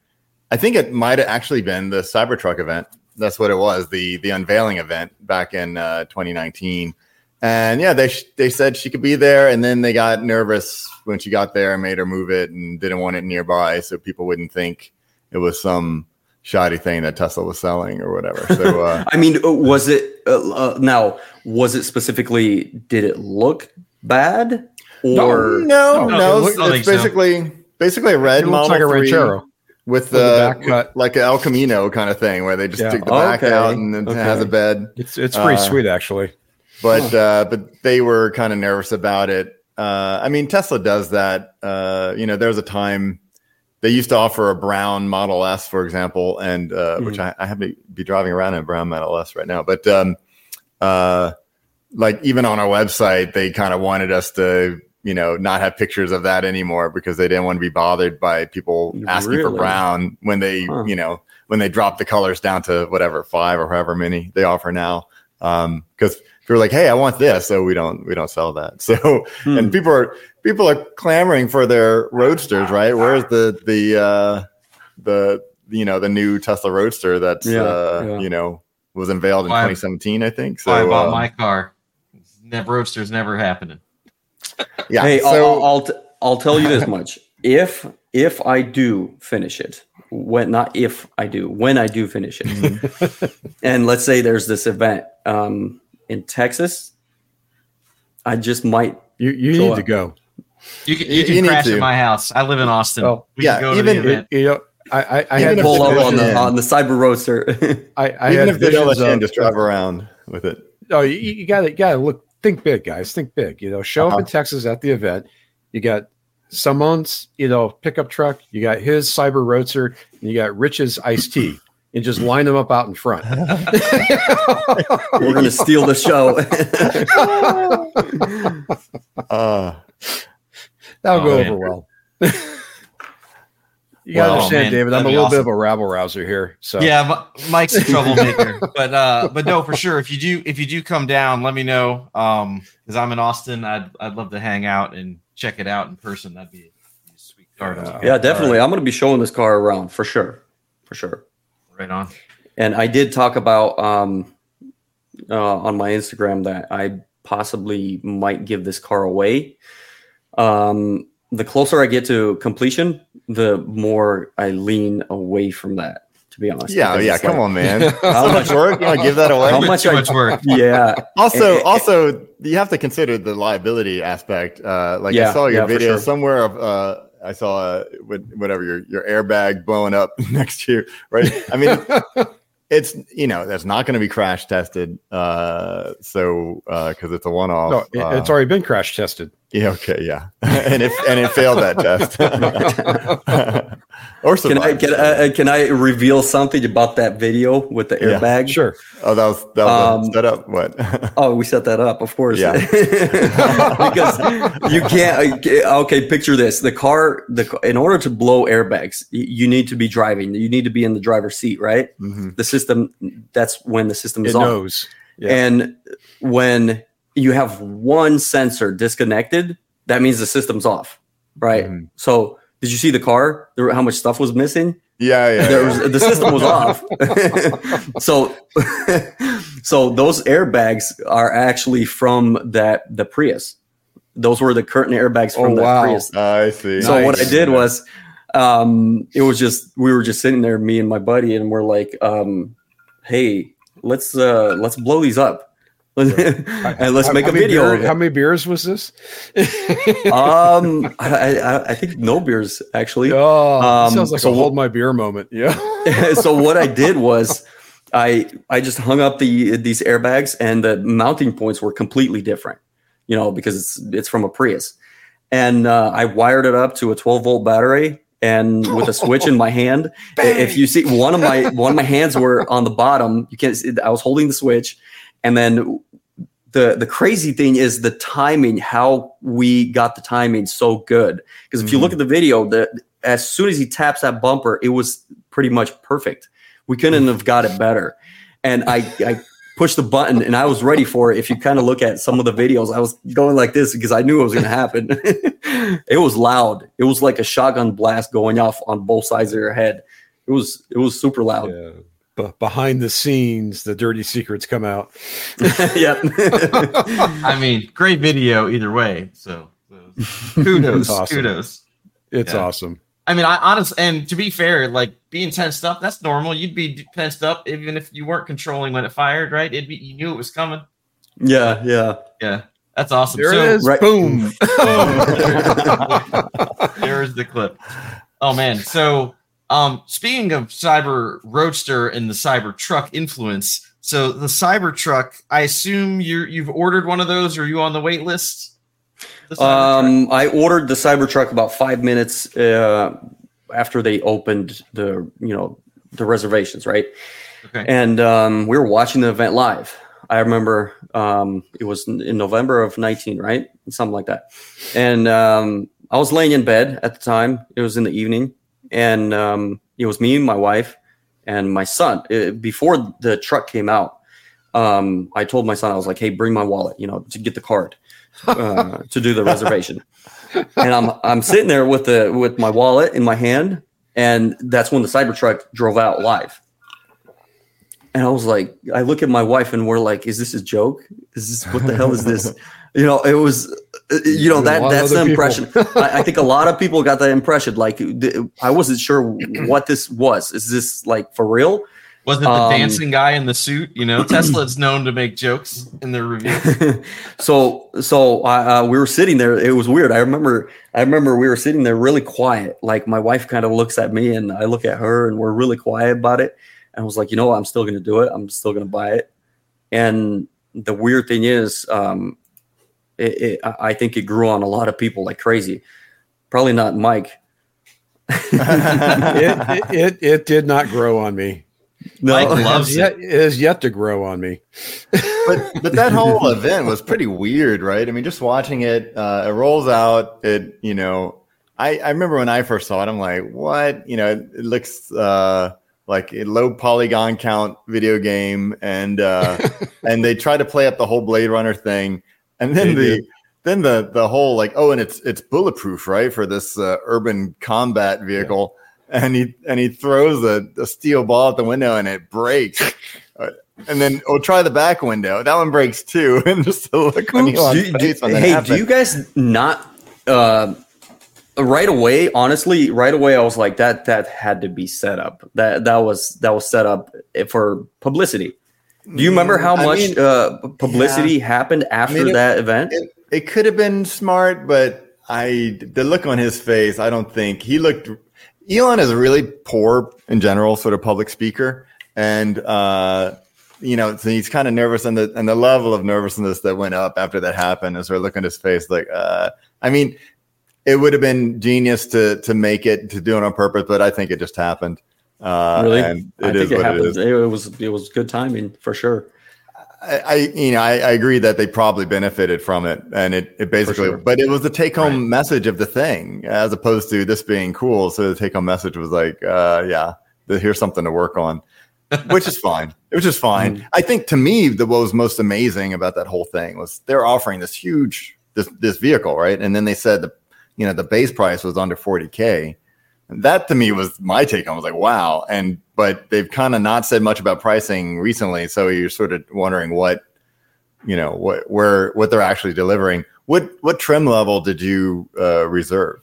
I think it might have actually been the Cybertruck event. That's what it was the the unveiling event back in uh, 2019. And yeah, they they said she could be there, and then they got nervous when she got there and made her move it, and didn't want it nearby so people wouldn't think it was some shoddy thing that Tesla was selling or whatever. So <laughs> uh, I mean, uh, was it uh, uh, now? Was it specifically? Did it look bad? Or no, No, no, it it's, look- I don't it's think so. basically basically a red It looks Model like a 3 Ranchero. with With the back cut. like an El Camino kind of thing, where they just Yeah. take the back Okay, out and it has a bed. It's it's pretty Uh, sweet actually. but uh, but they were kind of nervous about it. Uh, I mean, Tesla does that. Uh, you know, there was a time they used to offer a brown Model S, for example, and uh, which I, I have to be driving around in a brown Model S right now. But um, uh, like even on our website, they kind of wanted us to you know not have pictures of that anymore because they didn't want to be bothered by people asking for brown when they Huh. you know when they drop the colors down to whatever five or however many they offer now. Because if you're like, "Hey, I want this," so we don't we don't sell that. <laughs> So Hmm. and people are people are clamoring for their roadsters, right? Where's the the uh, the you know the new Tesla Roadster that's Yeah, uh, yeah. you know was unveiled in Why- 2017, I think. So So I bought uh, my car. Never roadster's never happening. yeah. hey, so I'll, I'll, t- I'll tell you this much. If if I do finish it, when not if I do, when I do finish it, Mm-hmm. <laughs> and let's say there's this event um, in Texas, I just might. You you need up. to go. You can, You- you can you crash to. at my house. I live in Austin. Oh, we yeah, can go to even- the event. You know, I I, I had pull they up on the in. on the cyber roadster. <laughs> I, I even had if they don't let you in, just drive around with it. Oh, you, you gotta gotta look think big, guys. Think big. You know, show up Uh-huh. in Texas at the event. You got someone's, you know, pickup truck, you got his cyber roadster, and you got Rich's iced tea. And just line them up out in front. We're gonna steal the show. <laughs> <laughs> Uh, That'll Oh, go man. over well. <laughs> you gotta Well, understand, man, David. I'm a be little bit of a rabble rouser here. So Yeah, Mike's a <laughs> troublemaker, but uh, but no, for sure. If you do, if you do come down, let me know. Um, because I'm in Austin, I'd I'd love to hang out and check it out in person. That'd be a sweet card. Yeah. yeah, definitely. I'm gonna be showing this car around for sure, for sure. Right on. And I did talk about um, uh, on my Instagram that I possibly might give this car away. Um, the closer I get to completion, the more I lean away from that. To be honest, yeah, yeah. Come like, on, man. <laughs> How so much much- work. You want to give that away? How much Too I- much work. <laughs> Yeah, also eh, also you have to consider the liability aspect uh like i saw your yeah, video sure. somewhere of uh i saw uh, with whatever your your airbag blowing up <laughs> next year, right i mean it's you know that's not going to be crash tested uh so uh because it's a one-off no, it- uh, it's already been crash tested. Yeah okay yeah <laughs> and it and it failed that test <laughs> or can I can I, can I reveal something about that video with the Yeah. airbag? Sure. oh that was that was Um, a setup what <laughs> Oh, we set that up, of course. Yeah. because you can't. Okay, picture this: the car. The in order to blow airbags, you need to be driving. You need to be in the driver's seat, right? Mhm. The system. That's when the system is It on. knows. Yeah. And when you have one sensor disconnected, that means the system's off, right? Mhm. So, did you see the car? There, how much stuff was missing? yeah yeah, there yeah. was the system was off. <laughs> <laughs> so so those airbags are actually from that the Prius. Those were the curtain airbags from Oh, the wow. Prius. i see So what I Nice. did was um it was just we were just sitting there, me and my buddy, and we're like, um, hey, let's uh let's blow these up. <laughs> and let's How- make how a video. beer- how many beers was this? <laughs> um I, I I think no beers actually. oh, Um, sounds like so a hold my beer moment. Yeah. <laughs> so what I did was I I just hung up the these airbags and the mounting points were completely different, you know, because it's it's from a Prius, and uh, I wired it up to a 12 volt battery and with a switch in my hand. if you see one of my one of my hands were on the bottom, you can't see. I was holding the switch, and then the the crazy thing is the timing. How we got the timing so good because if you look mm-hmm. at the video, the as soon as he taps that bumper, it was pretty much perfect. We couldn't have got it better. And I, I pushed the button and I was ready for it. If you kind of look at some of the videos, I was going like this because I knew it was going to happen. <laughs> it was loud. It was like a shotgun blast going off on both sides of your head. It was it was super loud. yeah. But behind the scenes, the dirty secrets come out. <laughs> yep. I mean, great video either way. So, so <laughs> kudos, That's awesome. kudos. It's Yeah. awesome. I mean, I honestly, and to be fair, like being tensed up, that's normal. You'd be tensed up even if you weren't controlling when it fired, right? It'd be you knew it was coming. yeah, yeah. Yeah, that's awesome. There so, it is. right- Boom. <laughs> There's the clip. Oh man. So um speaking of cyber roadster and the cyber truck influence, so the cyber truck, I assume you're you've ordered one of those, or are you on the wait list? The Um, I ordered the Cyber Truck about five minutes uh, after they opened the you know the reservations, right? okay. And um, we were watching the event live. I remember um, it was in in November of 19, right? Something like that. And um, I was laying in bed at the time. It was in the evening. And um, it was me, and my wife, and my son. Uh, before the truck came out, um, I told my son I was like, "Hey, bring my wallet, you know, to get the card uh, to do the reservation." <laughs> And I'm I'm sitting there with the with my wallet in my hand, and that's when the Cybertruck drove out live. And I was like, I look at my wife, and we're like, "Is this a joke? Is this what the hell is this?" <laughs> You know, it was, uh, you know, that that's the impression. I, I think a lot of people got that impression. Like, th- I wasn't sure what this was. Is this like for real? Was it the Um, dancing guy in the suit? You know, Tesla's known to make jokes in their reviews. <laughs> so so uh, uh, we were sitting there it was weird i remember i remember we were sitting there really quiet like my wife kind of looks at me and i look at her and we're really quiet about it and i was like you know what i'm still going to do it i'm still going to buy it and the weird thing is um it, it, I I think it grew on a lot of people like crazy probably not mike it, it, it it did not grow on me. Mike It loves has it. yet, it is yet to grow on me. but but that whole event was pretty weird, right? I mean, just watching it, uh, it rolls out. It you know, I I remember when I first saw it, I'm like, what? You know, it, it looks uh, like a low polygon count video game, and uh, <laughs> and they try to play up the whole Blade Runner thing, and then They the. did. Then the the whole like oh and it's it's bulletproof right for this uh, urban combat vehicle and he and he throws a, a steel ball at the window and it breaks <laughs> Uh, and then we'll try the back window. That one breaks too. <laughs> And just the look on. Elon's Do- do- face when that hey, happened. do you guys not uh, right away? Honestly, right away, I was like, that that had to be set up. That that was that was set up for publicity. Do you remember how I much mean, uh, publicity happened after it- that event? it, it could have been smart, but I the look on his face, I don't think he looked. Elon is a really poor in general, sort of public speaker, and uh, you know, so he's kind of nervous, and the and the level of nervousness that went up after that happened, is we're looking at his face, like, uh, I mean, it would have been genius to to make it to do it on purpose, but I think it just happened. Uh, really, and I think it what it happened. It, was it was good timing for sure. I, I you know I, I agree that they probably benefited from it, and it it basically, sure. but it was the take home Right. message of the thing as opposed to this being cool. So the take home message was like, uh, yeah, here's something to work on, which is fine. It was just fine. Mm. I think to me, the what was most amazing about that whole thing was they're offering this huge this this vehicle, right? And then they said the you know the base price was under 40k. That to me was my take. I was like, wow. And but they've kind of not said much about pricing recently, so you're sort of wondering what you know what where what they're actually delivering. What what trim level did you uh, reserve?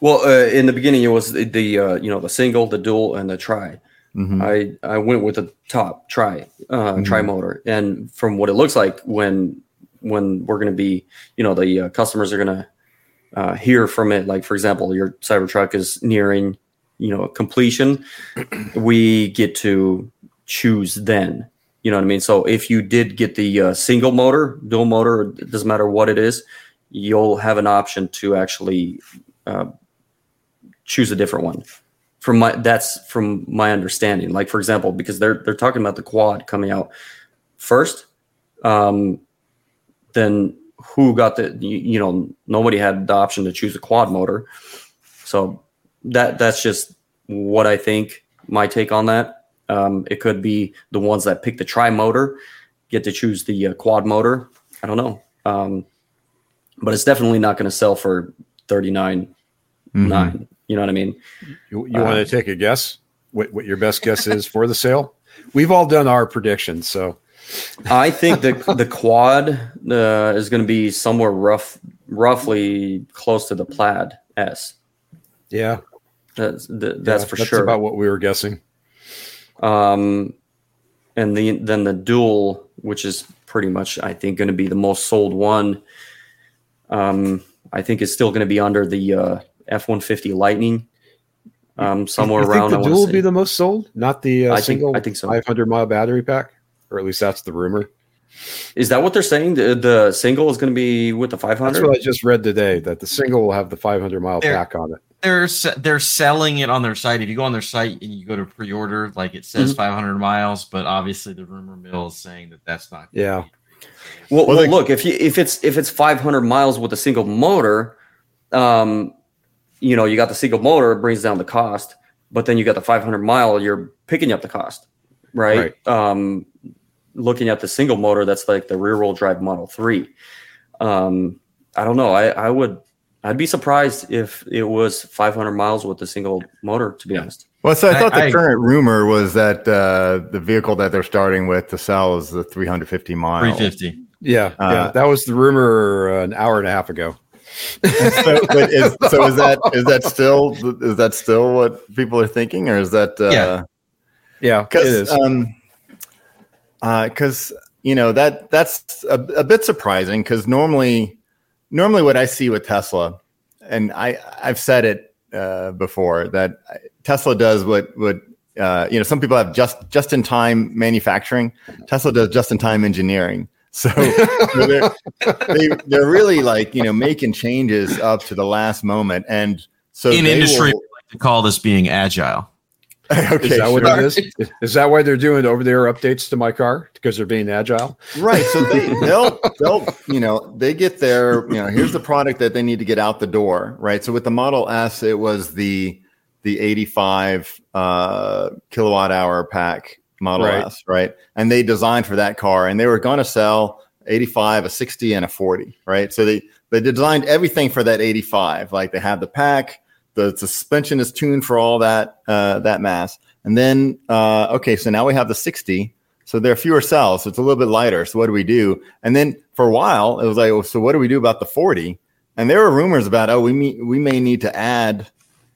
Well, uh, in the beginning, it was the, the uh, you know the single, the dual, and the tri. Mhm. I I went with the top tri uh, tri motor, and from what it looks like when when we're going to be, you know, the uh, customers are going to uh, hear from it. Like for example, your Cybertruck is nearing, you know, completion. <clears throat> we get to choose then. You know what I mean? So if you did get the uh, single motor, dual motor, it doesn't matter what it is, you'll have an option to actually uh, choose a different one from my that's from my understanding like for example because they're they're talking about the quad coming out first um then who got the you, know nobody had the option to choose a quad motor so that that's just what i think my take on that um it could be the ones that pick the tri motor get to choose the uh, quad motor i don't know um but it's definitely not going to sell for 39 Mhm. nine you know what i mean You, you Uh, want to take a guess? What, what your best guess is for the sale? We've all done our predictions, so I think the the quad uh, is going to be somewhere rough, roughly close to the plaid S. yeah, That's the, that's yeah, for that's sure. about what we were guessing. um, and the then the dual, which is pretty much I think going to be the most sold one. Um, I think is still going to be under the uh, F one fifty Lightning. Um, somewhere you around. Think the wanna dual will be the most sold, not the uh, I think- single. I think so. 500 mile battery pack, or at least that's the rumor. Is that what they're saying? The, the single is going to be with the 500. That's what I just read today. That the single will have the 500 mile There- pack on it. they're they're selling it on their site. If you go on their site and you go to pre-order, like it says Mm-hmm. 500 miles, but obviously the rumor mill is saying that that's not. Yeah. Well, Well, well they- look if you if it's if it's 500 miles with a single motor, um, you know you got the single motor it brings down the cost, but then you got the 500 mile you're picking up the cost, right? Um, looking at the single motor, that's like the rear wheel drive Model Three. Um, I don't know. I, I would I'd be surprised if it was 500 miles with a single motor. To be Yeah. honest, Well, so I I- thought the I- current rumor was that uh, the vehicle that they're starting with to sell is the 350 mile. 350. Yeah, Uh, yeah, that was the rumor uh, an hour and a half ago. so, but is, so is that is that still is that still what people are thinking, or is that uh, Yeah. Yeah, it because um because you know that that's a, a bit surprising because normally normally what i see with tesla and i i've said it uh, before that tesla does what what uh, you know some people have just just in time manufacturing. Tesla does just in time engineering. <laughs> So they're, they, they're really like you know making changes up to the last moment. And so In industry, will- we like to call this being agile. <laughs> okay, is that what it is? Is- that why they're doing over the air updates to my car because they're being agile? Right. So they, <laughs> they'll they'll you know they get their you know here's the product that they need to get out the door. Right. So with the Model S, it was the the 85 uh, kilowatt hour pack Model Right. S. Right. And they designed for that car, and they were going to sell 85, a 60, and a 40. Right. So they they designed everything for that 85. Like they have the pack, the suspension is tuned for all that uh, that mass, and then uh, okay, so now we have the 60. So there are fewer cells, so it's a little bit lighter. So what do we do? And then for a while, it was like, well, so what do we do about the 40? And there were rumors about, oh, we may, we may need to add,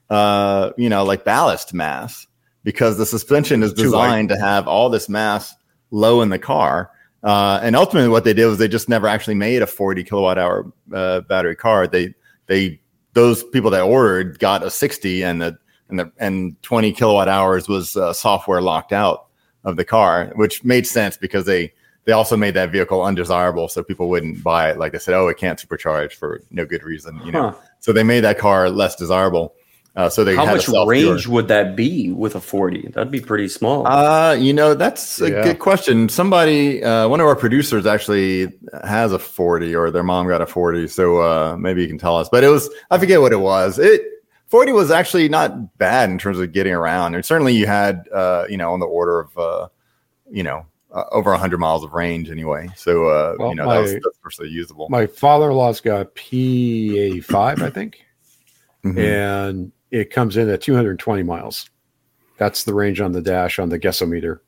uh, you know, like ballast mass because the suspension is designed to have all this mass low in the car. Uh, and ultimately, what they did was they just never actually made a 40 kilowatt hour uh, battery car. They they those people that ordered got a 60, and the and the and 20 kilowatt hours was uh, software locked out of the car, which made sense because they they also made that vehicle undesirable, so people wouldn't buy it. Like they said, oh, it can't supercharge for no good reason, you know. Huh. So they made that car less desirable. Uh, so they how had much sell range would that be with a 40? That'd be pretty small. Uh, you know, that's a Yeah. good question. Somebody, uh, one of our producers actually has a 40 or their mom got a 40. So, uh, maybe you can tell us, but it was, I forget what it was. It, 40 was actually not bad in terms of getting around. And certainly you had, uh, you know, on the order of, uh, you know, uh, over 100 miles of range anyway. So, uh, Well, you know, that was, my- that's personally usable. My father-in-law's got P85, I think, Mhm. and it comes in at 220 miles. That's the range on the dash on the guessometer.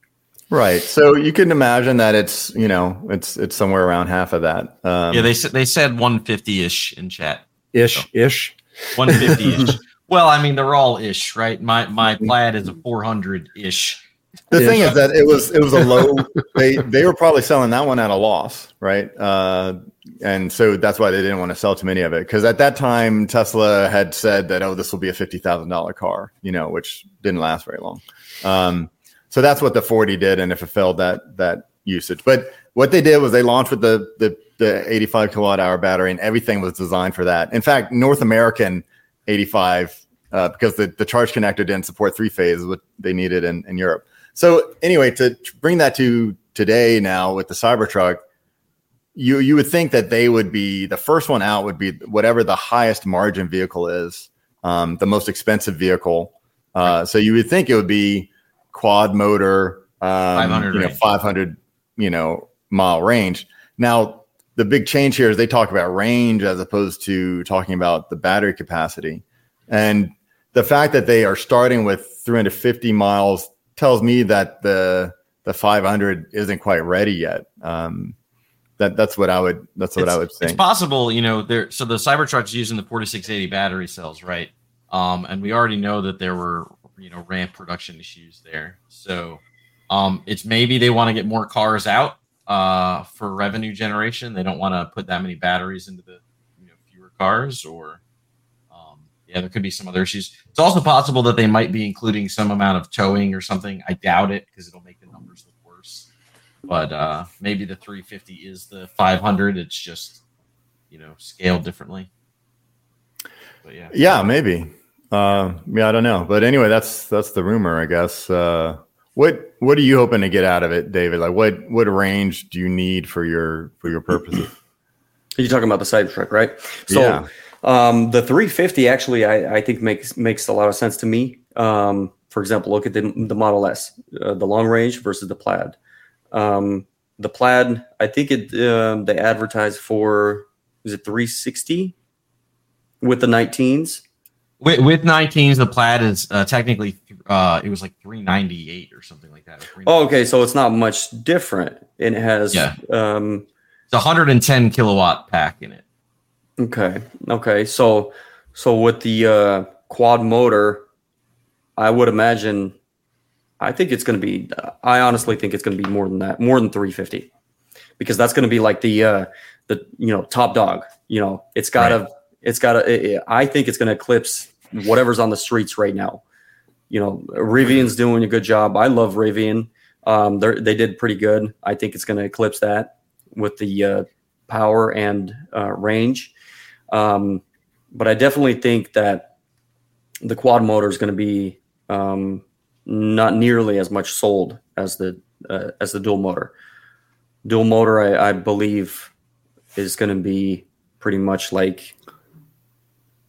Right. So you can imagine that it's, you know, it's, it's somewhere around half of that. Um, yeah, they said they said 150 ish in chat. Ish, ish. 150 ish. <laughs> well, I mean, they're all ish, right? My my plaid is a 400 ish. The thing is that it was it was a low. <laughs> they they were probably selling that one at a loss, right? Uh, and so that's why they didn't want to sell too many of it because at that time Tesla had said that oh this will be a fifty thousand dollar car, you know, which didn't last very long. Um, so that's what the forty did, and it fulfilled that that usage. But what they did was they launched with the the the eighty five kilowatt hour battery, and everything was designed for that. In fact, North American eighty five. Uh, because the, the charge connector didn't support three phase, what they needed in, in Europe. So anyway, to bring that to today now with the Cybertruck, you you would think that they would be the first one out would be whatever the highest margin vehicle is, um, the most expensive vehicle. Uh, so you would think it would be quad motor, um, 500 you know, 500, you know, mile range. Now the big change here is they talk about range as opposed to talking about the battery capacity, and the fact that they are starting with 350 miles tells me that the the 500 isn't quite ready yet. Um, that that's what I would that's what it's, I would say. It's possible, you know, there. So the Cybertruck's using the 4680 battery cells, right? Um, and we already know that there were, you know, ramp production issues there. So, um, it's maybe they want to get more cars out, uh, for revenue generation. They don't want to put that many batteries into the, you know, fewer cars, or, yeah, there could be some other issues. It's also possible that they might be including some amount of towing or something. I doubt it because it'll make the numbers look worse but uh maybe the 350 is the 500 it's just you know scaled differently but yeah yeah, maybe. Uh, yeah, I don't know, but anyway, that's that's the rumor, I guess. Uh, what what are you hoping to get out of it, David? Like, what what range do you need for your for your purposes? <clears throat> You're talking about the side Cybertruck, right? So Yeah. Um, the 350 actually, I, I think makes makes a lot of sense to me. Um, for example, look at the, the Model S, uh, the long range versus the Plaid. Um, the plaid, I think it um, they advertised for is it 360 with the 19s. With, with 19s, the plaid is uh, technically uh, it was like 398 or something like that. Oh, okay, so it's not much different, and it has Yeah. um, It's a 110 kilowatt pack in it. Okay. Okay. So so with the uh, quad motor, I would imagine. I think it's going to be. I honestly think it's going to be more than that, more than 350, because that's going to be like the uh, the you know top dog. You know, it's got to. It's got to. I think it's going to eclipse whatever's on the streets right now. You know, Rivian's doing a good job. I love Rivian. Um, they they did pretty good. I think it's going to eclipse that with the uh, power and uh, range. Um, but I definitely think that the quad motor is going to be um, not nearly as much sold as the uh, as the dual motor. Dual motor, I, I believe, is going to be pretty much like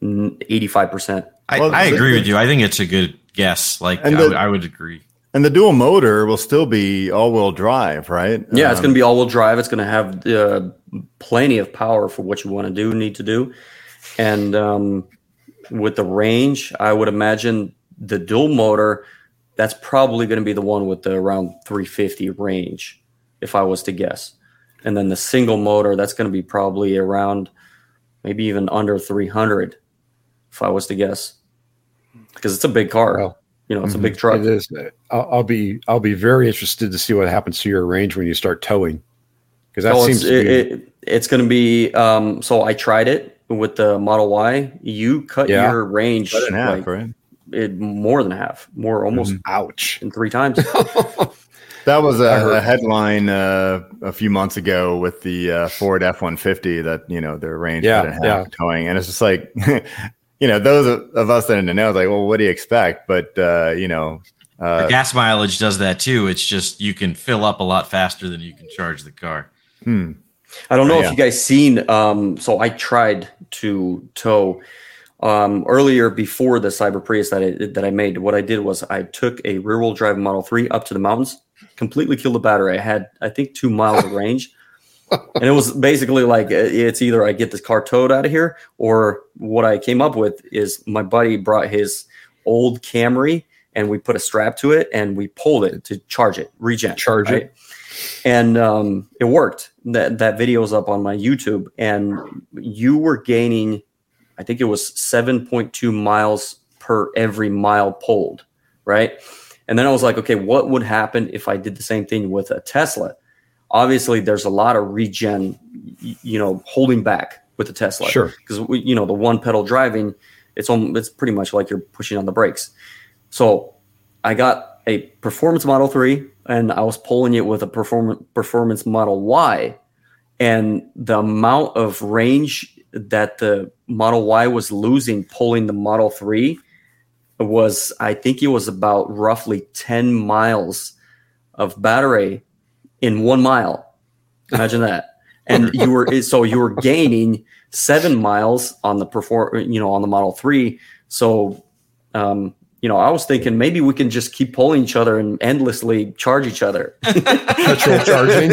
eighty five percent. I, Well, I agree the- with you. I think it's a good guess. Like I, the- would- I would agree. And the dual motor will still be all-wheel drive, right? Yeah, it's Um, going to be all wheel drive. It's going to have uh, plenty of power for what you want to do, need to do, and um, with the range, I would imagine the dual motor. That's probably going to be the one with the around 350 range, if I was to guess. And then the single motor, that's going to be probably around maybe even under 300, if I was to guess, because it's a big car. Well, you know, it's mhm. a big truck. It is. I'll, I'll be I'll be very interested to see what happens to your range when you start towing, because that So seems it's, to be, it, it, it's going to be. Um, so I tried it with the Model Y. You cut Yeah. your range cut in half, like, right? it, more than half, more almost ouch. in three times. <laughs> That was I a, heard- a headline uh, a few months ago with the uh, Ford F one fifty that you know their range Yeah, cut in half yeah. towing, and it's just like <laughs> you know those of, of us that didn't know, it's like, well, what do you expect? But uh, you know, uh, gas mileage does that too. It's just you can fill up a lot faster than you can charge the car. hmm. I don't know Yeah. if you guys seen. Um, so I tried to tow um, earlier before the Cyber Prius that I that I made. What I did was I took a rear wheel drive Model Three up to the mountains, completely killed the battery. I had I think two miles of range, and it was basically like uh, it's either I get this car towed out of here, or what I came up with is my buddy brought his old Camry and we put a strap to it and we pulled it to charge it, regen, Charge it. and um, it worked. That that video is up on my YouTube, and you were gaining, I think it was seven point two miles per every mile pulled, right? And then I was like, okay, what would happen if I did the same thing with a Tesla? Obviously, there's a lot of regen, you know, holding back with the Tesla Sure. because you know, the one pedal driving, it's almost, it's pretty much like you're pushing on the brakes. So I got a performance Model 3 and I was pulling it with a perform- performance Model Y. And the amount of range that the Model Y was losing pulling the Model 3 was, I think it was about roughly 10 miles of battery in one mile. Imagine that. And you were so you were gaining seven miles on the perform, you know, on the Model Three. So, um, you know, I was thinking maybe we can just keep pulling each other and endlessly charge each other. Petrol <laughs> charging.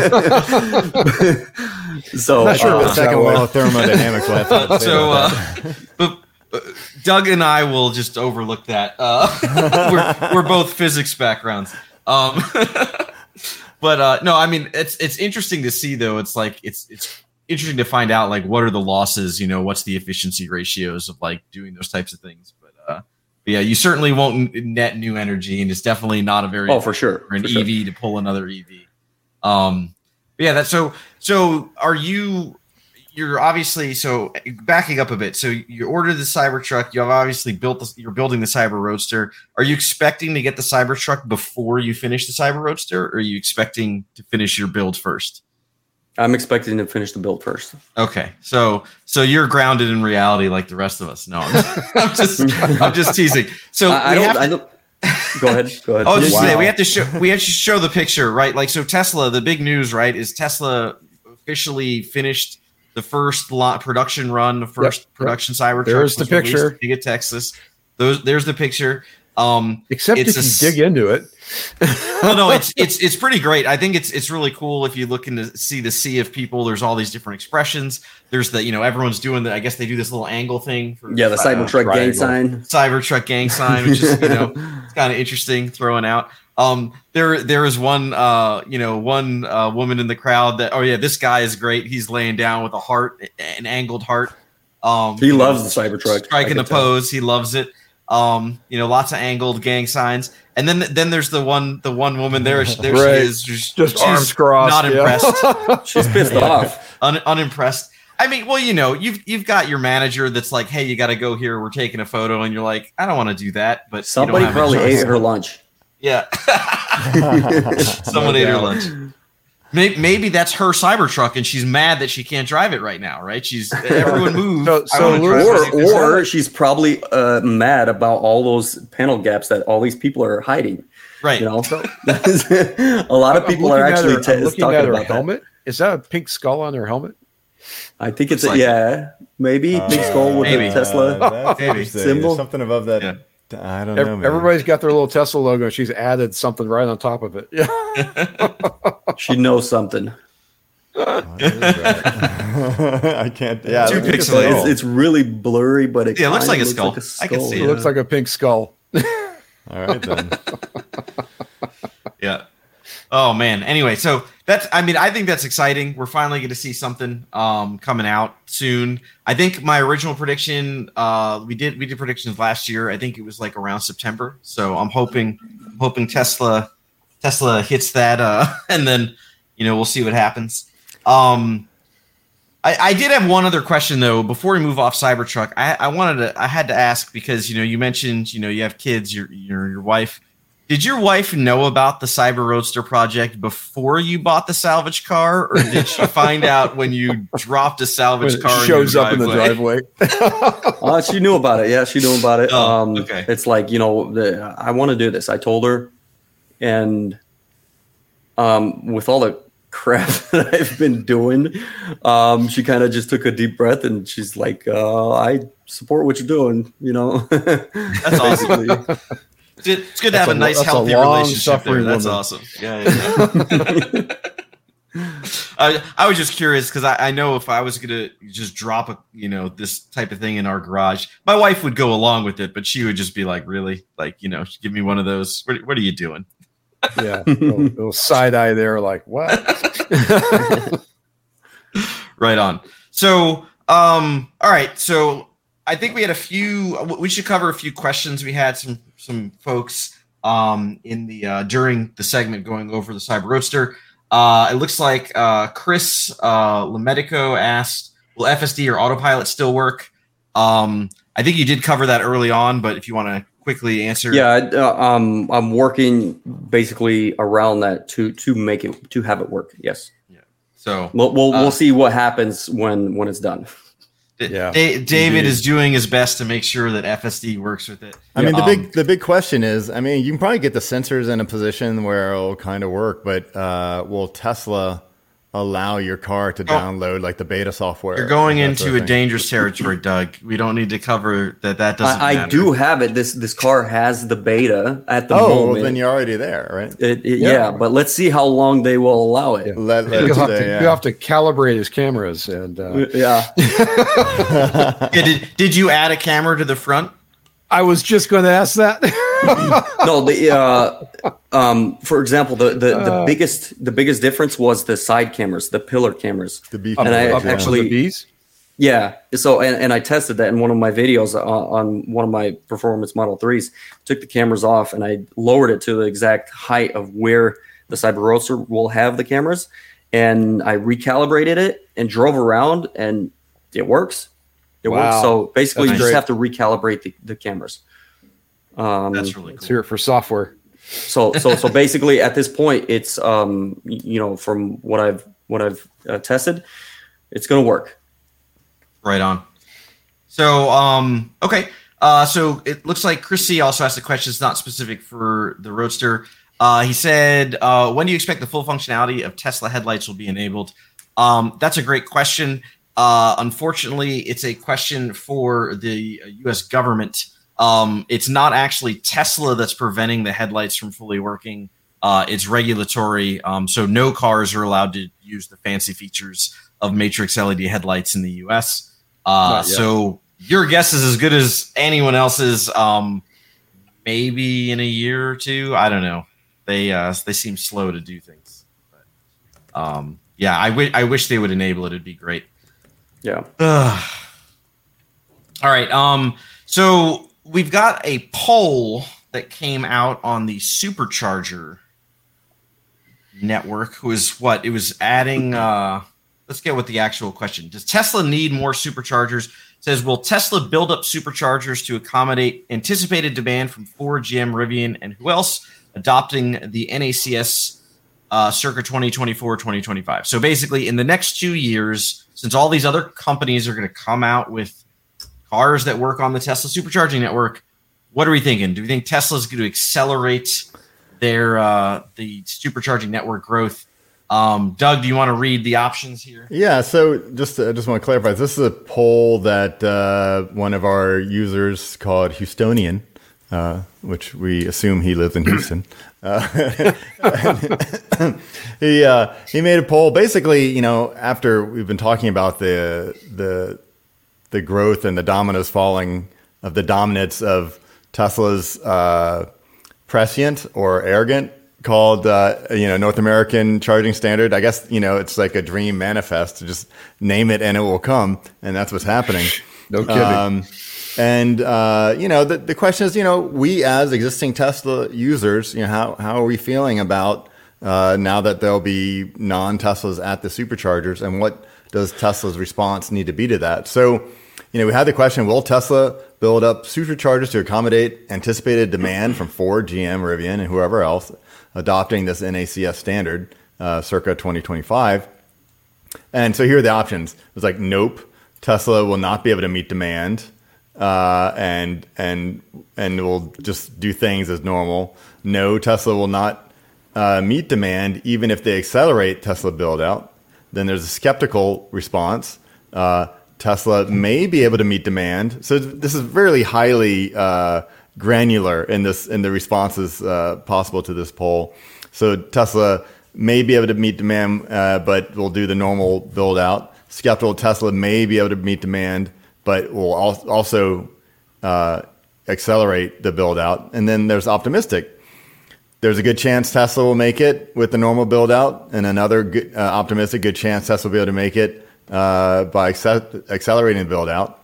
So, Not sure uh, the second way. law of thermodynamics. will have to So, uh, but uh, Doug and I will just overlook that. Uh, <laughs> we're we're both physics backgrounds. Um, <laughs> but uh, no, I mean it's it's interesting to see though. It's like it's it's interesting to find out like what are the losses. You know, what's the efficiency ratios of like doing those types of things. But, uh, but yeah, you certainly won't net new energy, and it's definitely not a very oh, for sure. for an for sure. EV to pull another EV. Um, but yeah, that's so. So, are you? You're obviously so backing up a bit. So, you ordered the Cybertruck. You have obviously built. The, you're building the Cyber Roadster. Are you expecting to get the Cybertruck before you finish the Cyber Roadster, or are you expecting to finish your build first? I'm expecting to finish the build first. Okay, so so you're grounded in reality like the rest of us. No, I'm just <laughs> I'm just, I'm just teasing. So I, I we don't. have to- I don't. Go ahead. Go ahead. Oh, just Wow. say we have to show we have to show the picture, right? Like so Tesla, the big news, right, is Tesla officially finished the first lot production run, the first yep. production Cybertruck. There's the picture. in Giga Texas. Those there's the picture. Um, Except It's if a you s- dig into it. <laughs> well, no, it's <laughs> it's it's pretty great. I think it's it's really cool if you look into see the sea of people. There's all these different expressions. There's the you know everyone's doing the. I guess they do this little angle thing. For, Yeah, the uh, Cybertruck gang triangle. sign. Cybertruck gang sign, which is you know <laughs> it's kind of interesting throwing out. Um, there there is one uh you know one uh, woman in the crowd that oh yeah this guy is great. He's laying down with a heart, an angled heart. Um, He loves the Cybertruck. Striking the tell. pose. He loves it. Um, you know, lots of angled gang signs, and then then there's the one the one woman there. There Right. she is, just, arms crossed. not yeah. impressed, <laughs> She's pissed off. un, unimpressed. I mean, well, you know, you've you've got your manager that's like, hey, you got to go here. We're taking a photo, and you're like, I don't want to do that, but Somebody probably ate her lunch. Yeah, <laughs> someone No ate her lunch. Maybe, maybe that's her Cybertruck, and she's mad that she can't drive it right now. Right? She's everyone <laughs> move. So- so wanna Louis- drive it. Or, or she's probably uh, mad about all those panel gaps that all these people are hiding. right. You know, <laughs> a lot of people are looking at actually her- t- I'm looking talking at her about that. helmet. Is that a pink skull on her helmet? I think it's Looks a, like yeah, maybe big skull with Maybe. the Tesla. Uh, Maybe. Symbol. There's something above that. Yeah. I don't Ev- know. man. Everybody's got their little Tesla logo. and She's added something right on top of it. Yeah. <laughs> She knows something. What is that? <laughs> I can't. Yeah, Too it pixelated. It's, it's really blurry, but it Yeah, it looks kinda like a skull. I can see It Yeah. looks like a pink skull. skull. All right then. <laughs> Yeah. Oh man. Anyway, so that's I mean, I think that's exciting. We're finally going to see something um coming out soon. I think my original prediction uh we did we did predictions last year. I think it was like around September. So I'm hoping hoping Tesla Tesla hits that uh <laughs> and then you know, we'll see what happens. Um I, I did have one other question though before we move off Cybertruck. I, I wanted to I had to ask because you know you mentioned you know you have kids your your your wife did your wife know about the Cyber Roadster project before you bought the salvage car, or did she find out when you dropped a When salvage it car? shows your up in the driveway. <laughs> Uh, she knew about it. Yeah, she knew about it. Oh, um, okay. It's like you know, the, I want to do this. I told her, and um, with all the crap <laughs> that I've been doing, um, she kind of just took a deep breath and she's like, uh, "I support what you're doing." You know, <laughs> That's awesome. It's good- It's good to have a, a- nice, that's a healthy relationship there. That's woman. awesome. Yeah. yeah, yeah. <laughs> I, I was just curious because I, I know if I was gonna just drop a you know this type of thing in our garage, my wife would go along with it, but she would just be like, "Really? Like you know, give me one of those. What, what are you doing?" yeah. Little, little side eye there, like, what? <laughs> right on. So, um, all right. So I think we had a few. We should cover a few questions. We had some some folks um in the uh, during the segment going over the Cyber Roadster. Uh, it looks like uh, Chris uh, Lemedico asked, "Will FSD or autopilot still work?" Um, I think you did cover that early on, but if you want to quickly answer, yeah, uh, um, I'm working basically around that to to make it to have it work. Yes, Yeah. So we'll we'll, Uh, we'll see what happens when when it's done. D- Yeah. Da- David Indeed. is doing his best to make sure that FSD works with it. I mean, the Um, big the big question is, I mean, you can probably get the sensors in a position where it'll kind of work, but uh, will Tesla allow your car to Oh. download like the beta software? You're going into sort a of thing? dangerous territory, Doug. We don't need to cover that. That doesn't. I, I matter. do have it. This this car has the beta at the Oh, well, moment. then you're already there, right? It, it- yeah. Yeah. but let's see how long they will allow it. Let, let You'll it have, to, yeah. you'll have to calibrate his cameras and uh, Yeah, <laughs> Yeah, did, did you add a camera to the front? I was just going to ask that. <laughs> <laughs> no. The uh, um, for example, the the, the Uh. biggest the biggest difference was the side cameras, the pillar cameras. The beef Up- And I up yeah. actually- the bees. Yeah. So and, and I tested that in one of my videos on, on one of my performance Model Threes. Took the cameras off and I lowered it to the exact height of where the Cyber Roadster will have the cameras, and I recalibrated it and drove around and it works. It works. So basically, That's you just have to recalibrate the, the cameras. Um, That's really Let's cool. hear it for software. so so so <laughs> basically, at this point, it's um you know from what I've what I've uh, tested, it's going to work. Right on. So, um, okay. Uh, so it looks like Chris C also asked a question. It's not specific for the Roadster. Uh, he said, uh, "When do you expect the full functionality of Tesla headlights will be enabled?" Um, that's a great question. Uh, unfortunately, it's a question for the U.S. government. Um, it's not actually Tesla that's preventing the headlights from fully working. Uh, it's regulatory. Um, so no cars are allowed to use the fancy features of matrix LED headlights in the US. Uh, so your guess is as good as anyone else's. Um, maybe in a year or two. I don't know. They uh, they seem slow to do things. But, um, yeah, I, w- I wish they would enable it. It'd be great. Yeah. All right. Um. So we've got a poll that came out on the Supercharger network. Who is what? It was adding. Uh, let's get with the actual question. Does Tesla need more superchargers? It says will Tesla build up superchargers to accommodate anticipated demand from Ford, GM, Rivian, and who else adopting the NACS uh, circa 2024 2025 so basically in the next two years since all these other companies are going to come out with cars that work on the tesla supercharging network what are we thinking do we think tesla's going to accelerate their uh, the supercharging network growth um, doug do you want to read the options here Yeah, so just I just want to clarify. This is a poll that uh, one of our users called Houstonian, uh, which we assume he lives in Houston. <coughs> Uh, <coughs> he uh, he made a poll. Basically, you know, after we've been talking about the the the growth and the dominoes falling of the dominance of Tesla's uh, prescient or arrogant called uh, you know North American charging standard. I guess you know it's like a dream manifest to just name it and it will come, and that's what's happening. No kidding. Um, and uh, you know the, the question is, you know, we as existing Tesla users, you know, how how are we feeling about uh, now that there'll be non Teslas at the superchargers, and what does Tesla's response need to be to that? So, you know, we had the question: Will Tesla build up superchargers to accommodate anticipated demand from Ford, GM, Rivian, and whoever else adopting this NACS standard uh, circa 2025? And so here are the options. It was like, nope, Tesla will not be able to meet demand, uh, and and and will just do things as normal. No, Tesla will not uh, meet demand even if they accelerate Tesla build out. Then there's a skeptical response. Uh, Tesla may be able to meet demand. So this is really highly uh, granular in this in the responses uh, possible to this poll. So Tesla may be able to meet demand, uh, but will do the normal build out. Skeptical Tesla may be able to meet demand, but will al- also uh, accelerate the build out. And then there's optimistic. There's a good chance Tesla will make it with the normal build out, and another good, uh, optimistic good chance Tesla will be able to make it uh, by acce- accelerating the build out.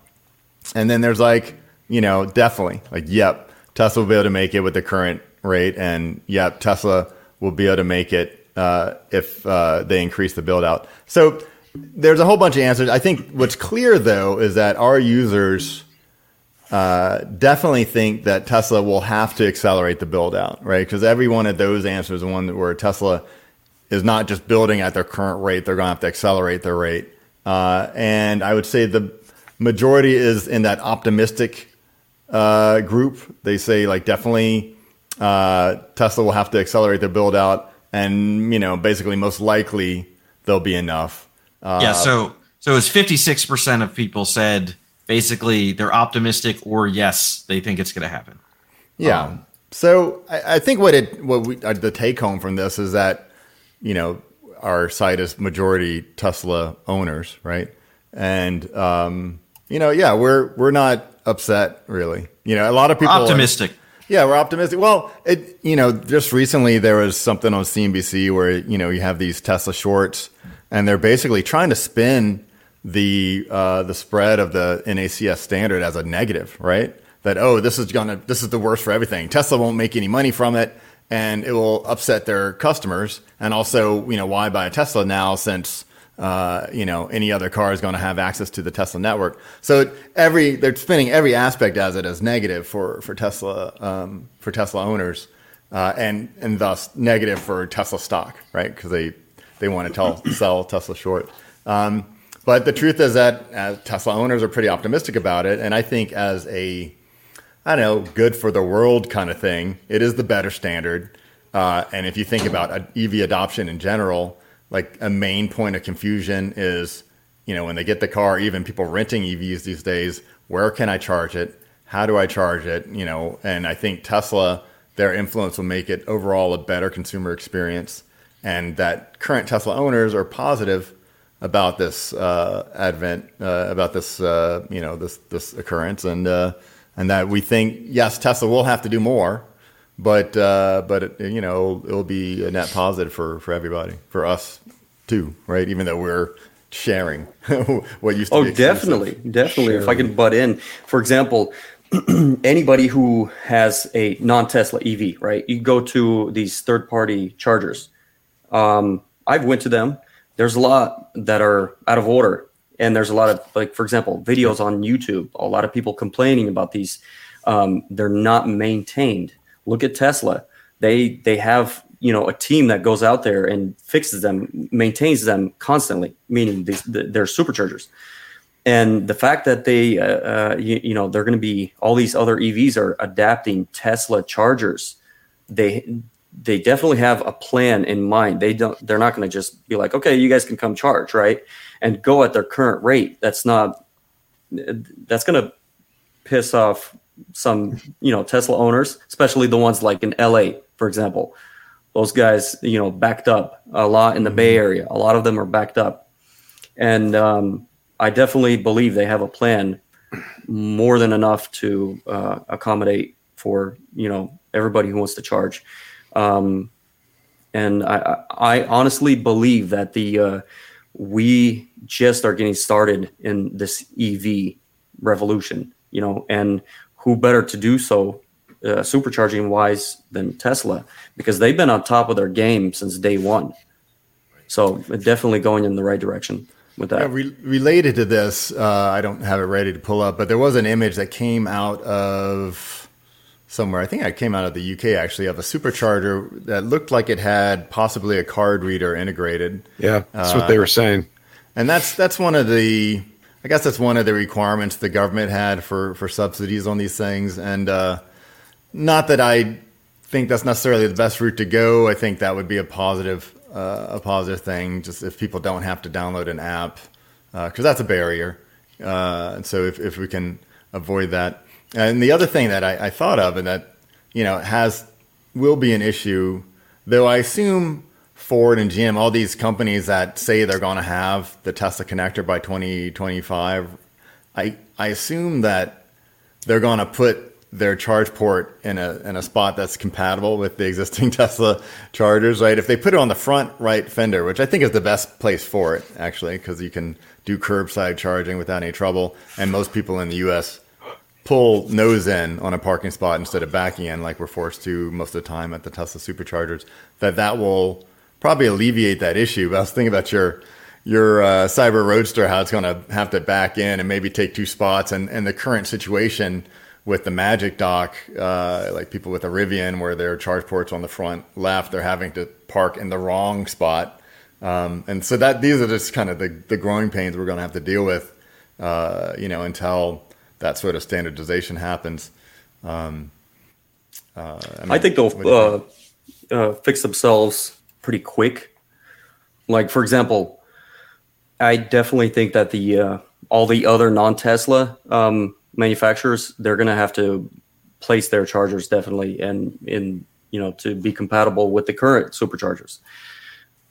And then there's like, you know, definitely like, yep, Tesla will be able to make it with the current rate, and yep, Tesla will be able to make it uh, if uh, they increase the build out. So there's a whole bunch of answers. I think what's clear though is that our users uh, definitely think that Tesla will have to accelerate the build out, right? Because every one of those answers, the one where Tesla is not just building at their current rate, they're going to have to accelerate their rate. Uh, and I would say the majority is in that optimistic uh, group. They say like definitely uh, Tesla will have to accelerate their build out, and you know basically most likely there'll be enough. Uh, yeah. So so it's fifty six percent of people said basically they're optimistic or yes they think it's going to happen. Yeah. Um, so I, I think what it what we uh, the take home from this is that you know our site is majority Tesla owners, right? And um, you know, yeah, we're we're not upset really. You know, a lot of people are- optimistic. yeah, we're optimistic. Well, it you know, just recently there was something on CNBC where you know you have these Tesla shorts, and they're basically trying to spin the uh, the spread of the NACS standard as a negative, right? That oh, this is gonna this is the worst for everything. Tesla won't make any money from it, and it will upset their customers. And also, you know, why buy a Tesla now since uh, you know any other car is going to have access to the Tesla network. So every they're spinning every aspect as it as negative for for Tesla um, for Tesla owners, uh, and and thus negative for Tesla stock, right? Because they they want to tell, sell Tesla short. Um, but the truth is that uh, Tesla owners are pretty optimistic about it, and I think as a I don't know, good for the world kind of thing. It is the better standard. Uh, and if you think about uh, EV adoption in general, like a main point of confusion is, you know, when they get the car, even people renting EVs these days, where can I charge it? how do I charge it? You know, and I think Tesla, their influence will make it overall a better consumer experience, and that current Tesla owners are positive about this uh, advent, uh, about this uh, you know this this occurrence, and uh, and that we think yes, Tesla will have to do more, but uh, but it, you know it'll be a net positive for for everybody, for us too, right? Even though we're sharing <laughs> what used to oh be definitely definitely. If i can butt in for example <clears throat> anybody who has a non-tesla ev right? You go to these third-party chargers. Um, i've went to them there's a lot that are out of order. And there's a lot of like for example videos on youtube a lot of people complaining about these um, they're not maintained. Look at tesla. They they have you know a team that goes out there and fixes them maintains them constantly meaning these they're superchargers. And the fact that they uh, uh, you, you, know they're going to be all these other evs are adapting tesla chargers. They they definitely have a plan in mind they don't they're not going to just be like okay you guys can come charge right and go at their current rate that's not that's going to piss off some you know tesla owners especially the ones like in la for example those guys, you know, backed up a lot in the Bay mm-hmm. Area. A lot of them are backed up, and um, I definitely believe they have a plan more than enough to uh, accommodate for you know everybody who wants to charge. Um, and I, I honestly believe that the uh, we just are getting started in this EV revolution. You know, and who better to do so uh, supercharging wise than Tesla because they've been on top of their game since day one. So definitely going in the right direction with that. Yeah, re- related to this, uh, I don't have it ready to pull up, but there was an image that came out of somewhere. I think I came out of the UK actually of a supercharger that looked like it had possibly a card reader integrated. Yeah, that's uh, what they were saying. And that's that's one of the I guess that's one of the requirements the government had for for subsidies on these things and uh, not that I think that's necessarily the best route to go. I think that would be a positive, uh, a positive thing. Just if people don't have to download an app, because uh, that's a barrier. Uh, and so if, if we can avoid that, and the other thing that I, I thought of, and that you know has will be an issue, though I assume Ford and GM, all these companies that say they're going to have the Tesla connector by 2025, I I assume that they're going to put their charge port in a in a spot that's compatible with the existing <laughs> Tesla chargers, right? If they put it on the front right fender, which I think is the best place for it, actually, because you can do curbside charging without any trouble, and most people in the U.S. pull nose in on a parking spot instead of backing in, like we're forced to most of the time at the Tesla superchargers. That that will probably alleviate that issue. But I was thinking about your your uh, Cyber Roadster, how it's going to have to back in and maybe take two spots, and and the current situation with the Magic Dock, uh, like people with a Rivian, where their charge ports on the front left, they're having to park in the wrong spot, um, and so that these are just kind of the, the growing pains we're going to have to deal with, uh, you know, until that sort of standardization happens. Um, uh, I, mean, I, think they'll uh, uh, fix themselves pretty quick. Like for example, I definitely think that the uh, all the other non Tesla um, manufacturers they're going to have to place their chargers definitely and in you know to be compatible with the current superchargers.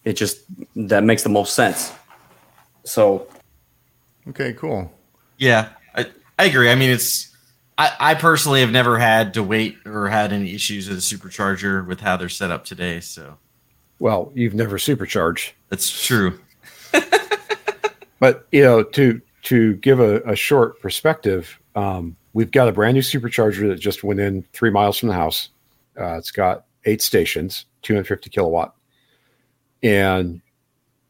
It just that makes the most sense. So. Okay cool. Yeah i, agree. I mean it's I, I personally have never had to wait or had any issues with a supercharger with how they're set up today so. Well you've never supercharged. That's true. <laughs> But you know to to give a, a short perspective um, we've got a brand new supercharger that just went in three miles from the house. Uh, it's got eight stations, 250 kilowatt, and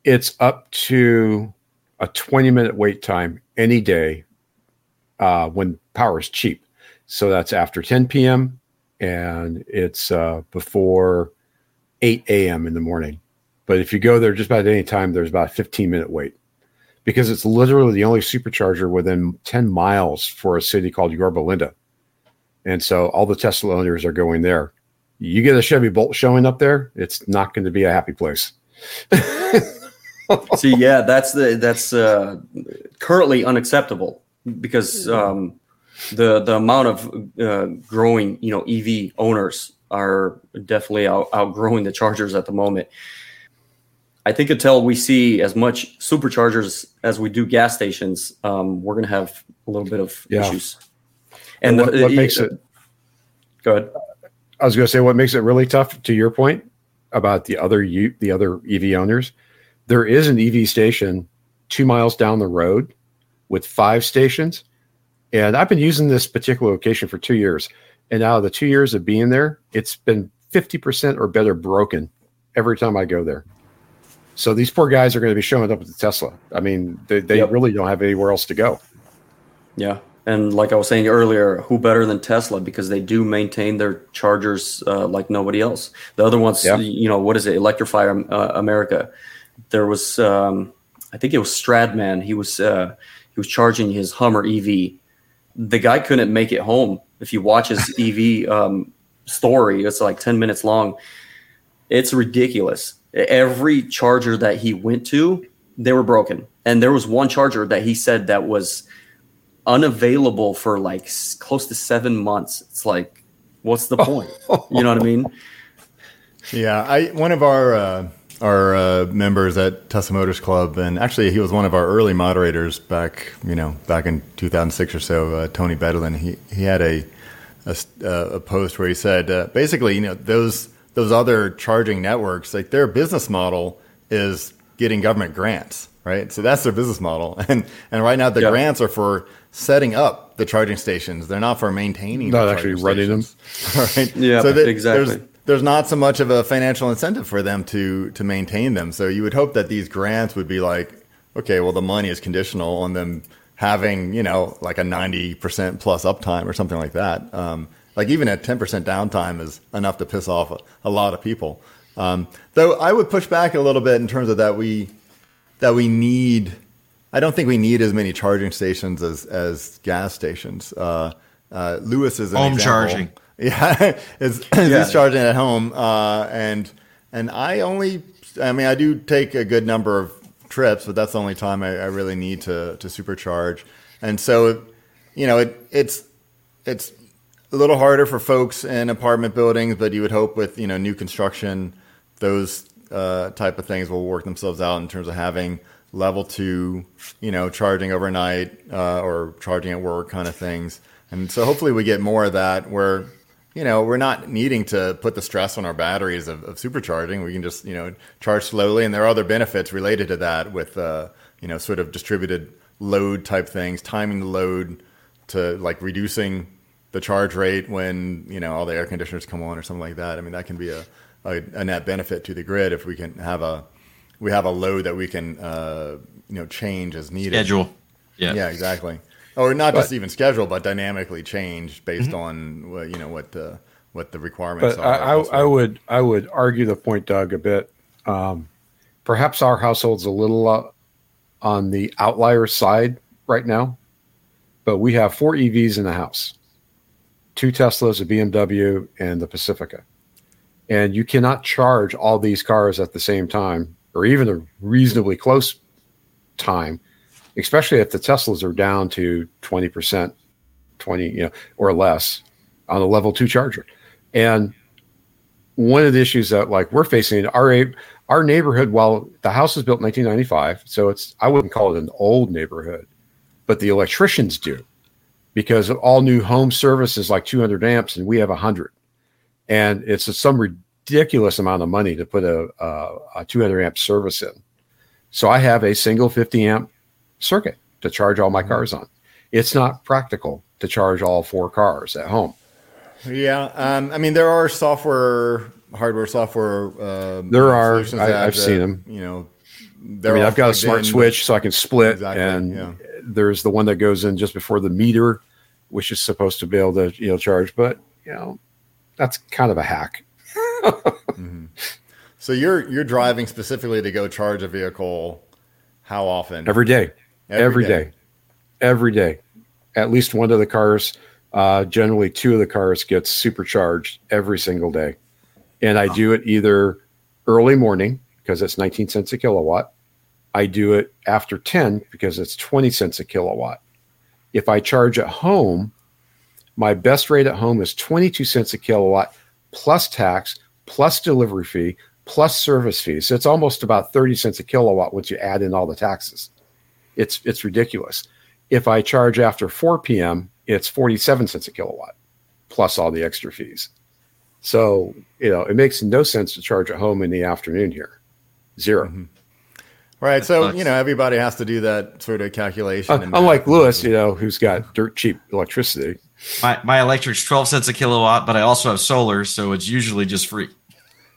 it's up to a 20 minute wait time any day uh, when power is cheap. So that's after 10 p.m. and it's uh, before 8 a.m. in the morning. But if you go there just about any time, there's about a 15 minute wait because it's literally the only supercharger within 10 miles for a city called Yorba Linda. And so all the Tesla owners are going there. You get a Chevy Bolt showing up there, it's not going to be a happy place. <laughs> See, yeah, that's the that's uh, currently unacceptable because um, the the amount of uh, growing you know EV owners are definitely out, outgrowing the chargers at the moment. I think until we see as much superchargers as we do gas stations, um, we're going to have a little bit of Yeah. issues. And what, the- what makes it go ahead. I was going to say what makes it really tough. To your point about the other U, the other EV owners, there is an EV station two miles down the road with five stations, and I've been using this particular location for two years. And out of the two years of being there, it's been fifty percent or better broken every time I go there. So these poor guys are going to be showing up with the Tesla. I mean, they, they Yep. really don't have anywhere else to go. Yeah. And like I was saying earlier, who better than Tesla because they do maintain their chargers uh, like nobody else. The other ones, Yeah. you know, what is it? Electrify uh, America. There was, um, I think it was Stradman. He was uh, he was charging his Hummer EV. The guy couldn't make it home. If you watch his <laughs> EV um, story, it's like ten minutes long. It's ridiculous. Every charger that he went to, they were broken, and there was one charger that he said that was unavailable for like s- close to seven months. It's like, what's the <laughs> point? You know what I mean? Yeah, I one of our uh, our uh, members at Tesla Motors Club, and actually he was one of our early moderators back, you know, back in 2006 or so. Uh, Tony Bedlin, he he had a a, uh, a post where he said uh, basically, you know, those those other charging networks, like their business model is getting government grants, right? So that's their business model, <laughs> and and right now the Yeah. grants are for setting up the charging stations. They're not for maintaining. Not actually running them. <laughs> right? Yeah, that exactly. There's, there's not so much of a financial incentive for them to to maintain them. So you would hope that these grants would be like, okay, well the money is conditional on them having you know like a 90% plus uptime or something like that. Um, like even a 10% downtime is enough to piss off a, a lot of people. Um, though I would push back a little bit in terms of that we that we need. I don't think we need as many charging stations as as gas stations. Uh, uh, Louis is an Home example. charging. <laughs> Yeah, is, <clears throat> is Yeah. he's charging at home, uh, and and I only, I mean, I do take a good number of trips, but that's the only time I, I really need to to supercharge, and so, you know, it it's it's a little harder for folks in apartment buildings, but you would hope with you know new construction, those uh, type of things will work themselves out in terms of having level two, you know, charging overnight uh, or charging at work kind of things. And so hopefully we get more of that where, you know, we're not needing to put the stress on our batteries of, of supercharging. We can just, you know, charge slowly. And there are other benefits related to that with, uh, you know, sort of distributed load type things, timing the load to like reducing the charge rate when, you know, all the air conditioners come on or something like that. I mean, that can be a, a, a net benefit to the grid if we can have a, we have a load that we can, uh, you know, change as needed. Schedule. Yeah. Yeah, exactly. Or not just even schedule, but dynamically change based Mm-hmm. on what you know what the what the requirements But are. I, I, I would I would argue the point, Doug, a bit. Um, perhaps our household's a little uh, on the outlier side right now, but we have four EVs in the house, two Teslas, a BMW, and the Pacifica, and you cannot charge all these cars at the same time, or even a reasonably close time, especially if the Teslas are down to twenty percent, twenty you know or less on a level two charger. And one of the issues that like we're facing our our neighborhood, while the house was built in 1995, so it's I wouldn't call it an old neighborhood, but the electricians do because all new home service is like 200 amps and we have 100, and it's some ridiculous amount of money to put a, a, a 200 amp service in. So I have a single 50 amp circuit to charge all my cars on. It's not practical to charge all four cars at home. yeah, um, I mean there are software, hardware, software. Um, There are. I, I've seen them. You know, I mean, I've got a smart in, switch so I can split, Exactly, and yeah. there's the one that goes in just before the meter, which is supposed to be able to you know charge. But you know, that's kind of a hack. <laughs> So you're you're driving specifically to go charge a vehicle. How often? Every day, Every every day. day. every day. At least one of the cars, uh, generally two of the cars, gets supercharged every single day, and I do it either early morning because it's 19 cents a kilowatt. I do it after 10 because it's 20 cents a kilowatt. If I charge at home, My best rate at home is 22 cents a kilowatt plus tax, plus delivery fee, plus service fee. So it's almost about 30 cents a kilowatt once you add in all the taxes. It's it's ridiculous. If I charge after 4 p.m., it's 47 cents a kilowatt plus all the extra fees. So, you know, it makes no sense to charge at home in the afternoon here. 0 Mm-hmm. Right. So, you know, everybody has to do that sort of calculation. Uh, unlike math. Louis, you know, who's got dirt cheap electricity. My my electric's twelve cents a kilowatt, but I also have solar, so it's usually just free.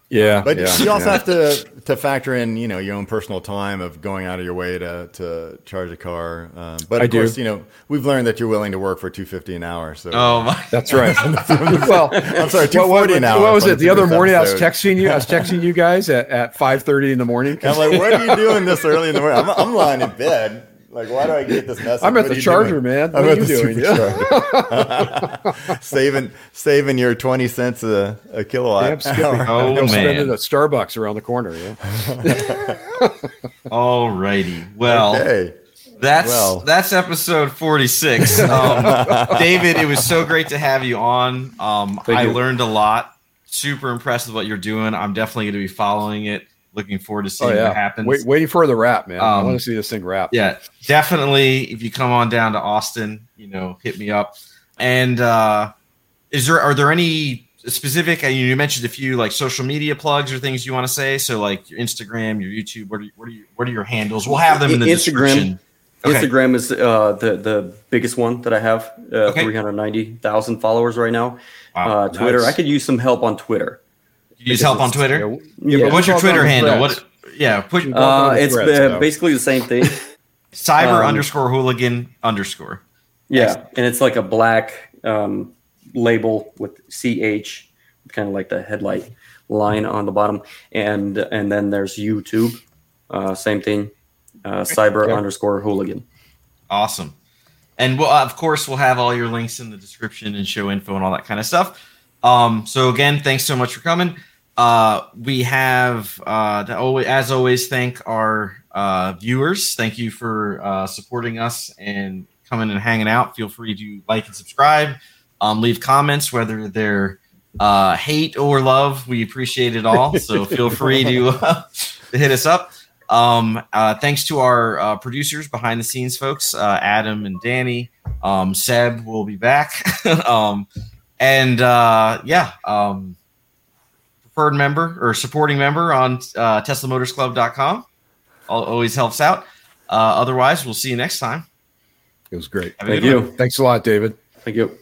Yeah. But yeah, you also yeah. have to to factor in, you know, your own personal time of going out of your way to to charge a car. Um, but I of do. course, you know, we've learned that you're willing to work for two fifty an hour. So, Oh my! <laughs> That's right. <laughs> <laughs> well, I'm sorry, two what, what, an hour. what was it? The other previous morning, I was texting you. I was texting you guys at, at five thirty in the morning. I'm like, what are you doing this early in the morning? I'm, I'm lying in bed. Like, why do I get this message? I'm at What the charger, doing? man. I'm What are at you the doing? supercharger. <laughs> <laughs> saving saving your twenty cents a, a kilowatt. Yeah, I'm skipping. hour. <laughs> Oh, Go spend it man. at Starbucks around the corner. Yeah. All righty. Well, Okay. that's Well. that's episode forty six. Um, David, it was so great to have you on. Um, I you. learned a lot. Super impressed with what you're doing. I'm definitely going to be following it. Looking forward to seeing Oh yeah. what happens. Wait, waiting for the wrap, man. I Um, want to see this thing wrap. yeah definitely if you come on down to austin you know hit me up and uh is there are there any specific and you mentioned a few like social media plugs or things you want to say so like your instagram your youtube what are, you- what are, you, what are your handles we'll have them in the Instagram. description Okay. Instagram is uh, the the biggest one that I have. Uh, Okay. Three hundred ninety thousand followers right now. Wow, uh, Twitter. nice. I could use some help on Twitter. You use help on twitter Yeah, Yeah. but what's your twitter handle what yeah put We've all gone Uh, to it's threads, uh, basically the same thing. <laughs> cyber um, underscore hooligan underscore Yeah, and it's like a black um, label with CH, kind of like the headlight line on the bottom, and and then there's YouTube, uh, same thing, uh, cyber Okay. underscore hooligan. Awesome. And we'll, of course, we'll have all your links in the description and show info and all that kind of stuff. Um, so again, thanks so much for coming. Uh, we have, uh, to always, as always, thank our uh, viewers. Thank you for uh, supporting us and coming and hanging out. Feel free to like and subscribe. Um, leave comments, whether they're uh, hate or love. We appreciate it all. So <laughs> feel free to, to hit us up. Um, uh, thanks to our uh, producers behind the scenes, folks, uh, Adam and Danny. Um, Seb will be back. <laughs> um, and uh, yeah, um, preferred member or supporting member on uh, TeslaMotorsClub.com. Al- Always helps out. Uh, otherwise, we'll see you next time. It was great. Have Thank good one. you. Thanks a lot, David. Thank you.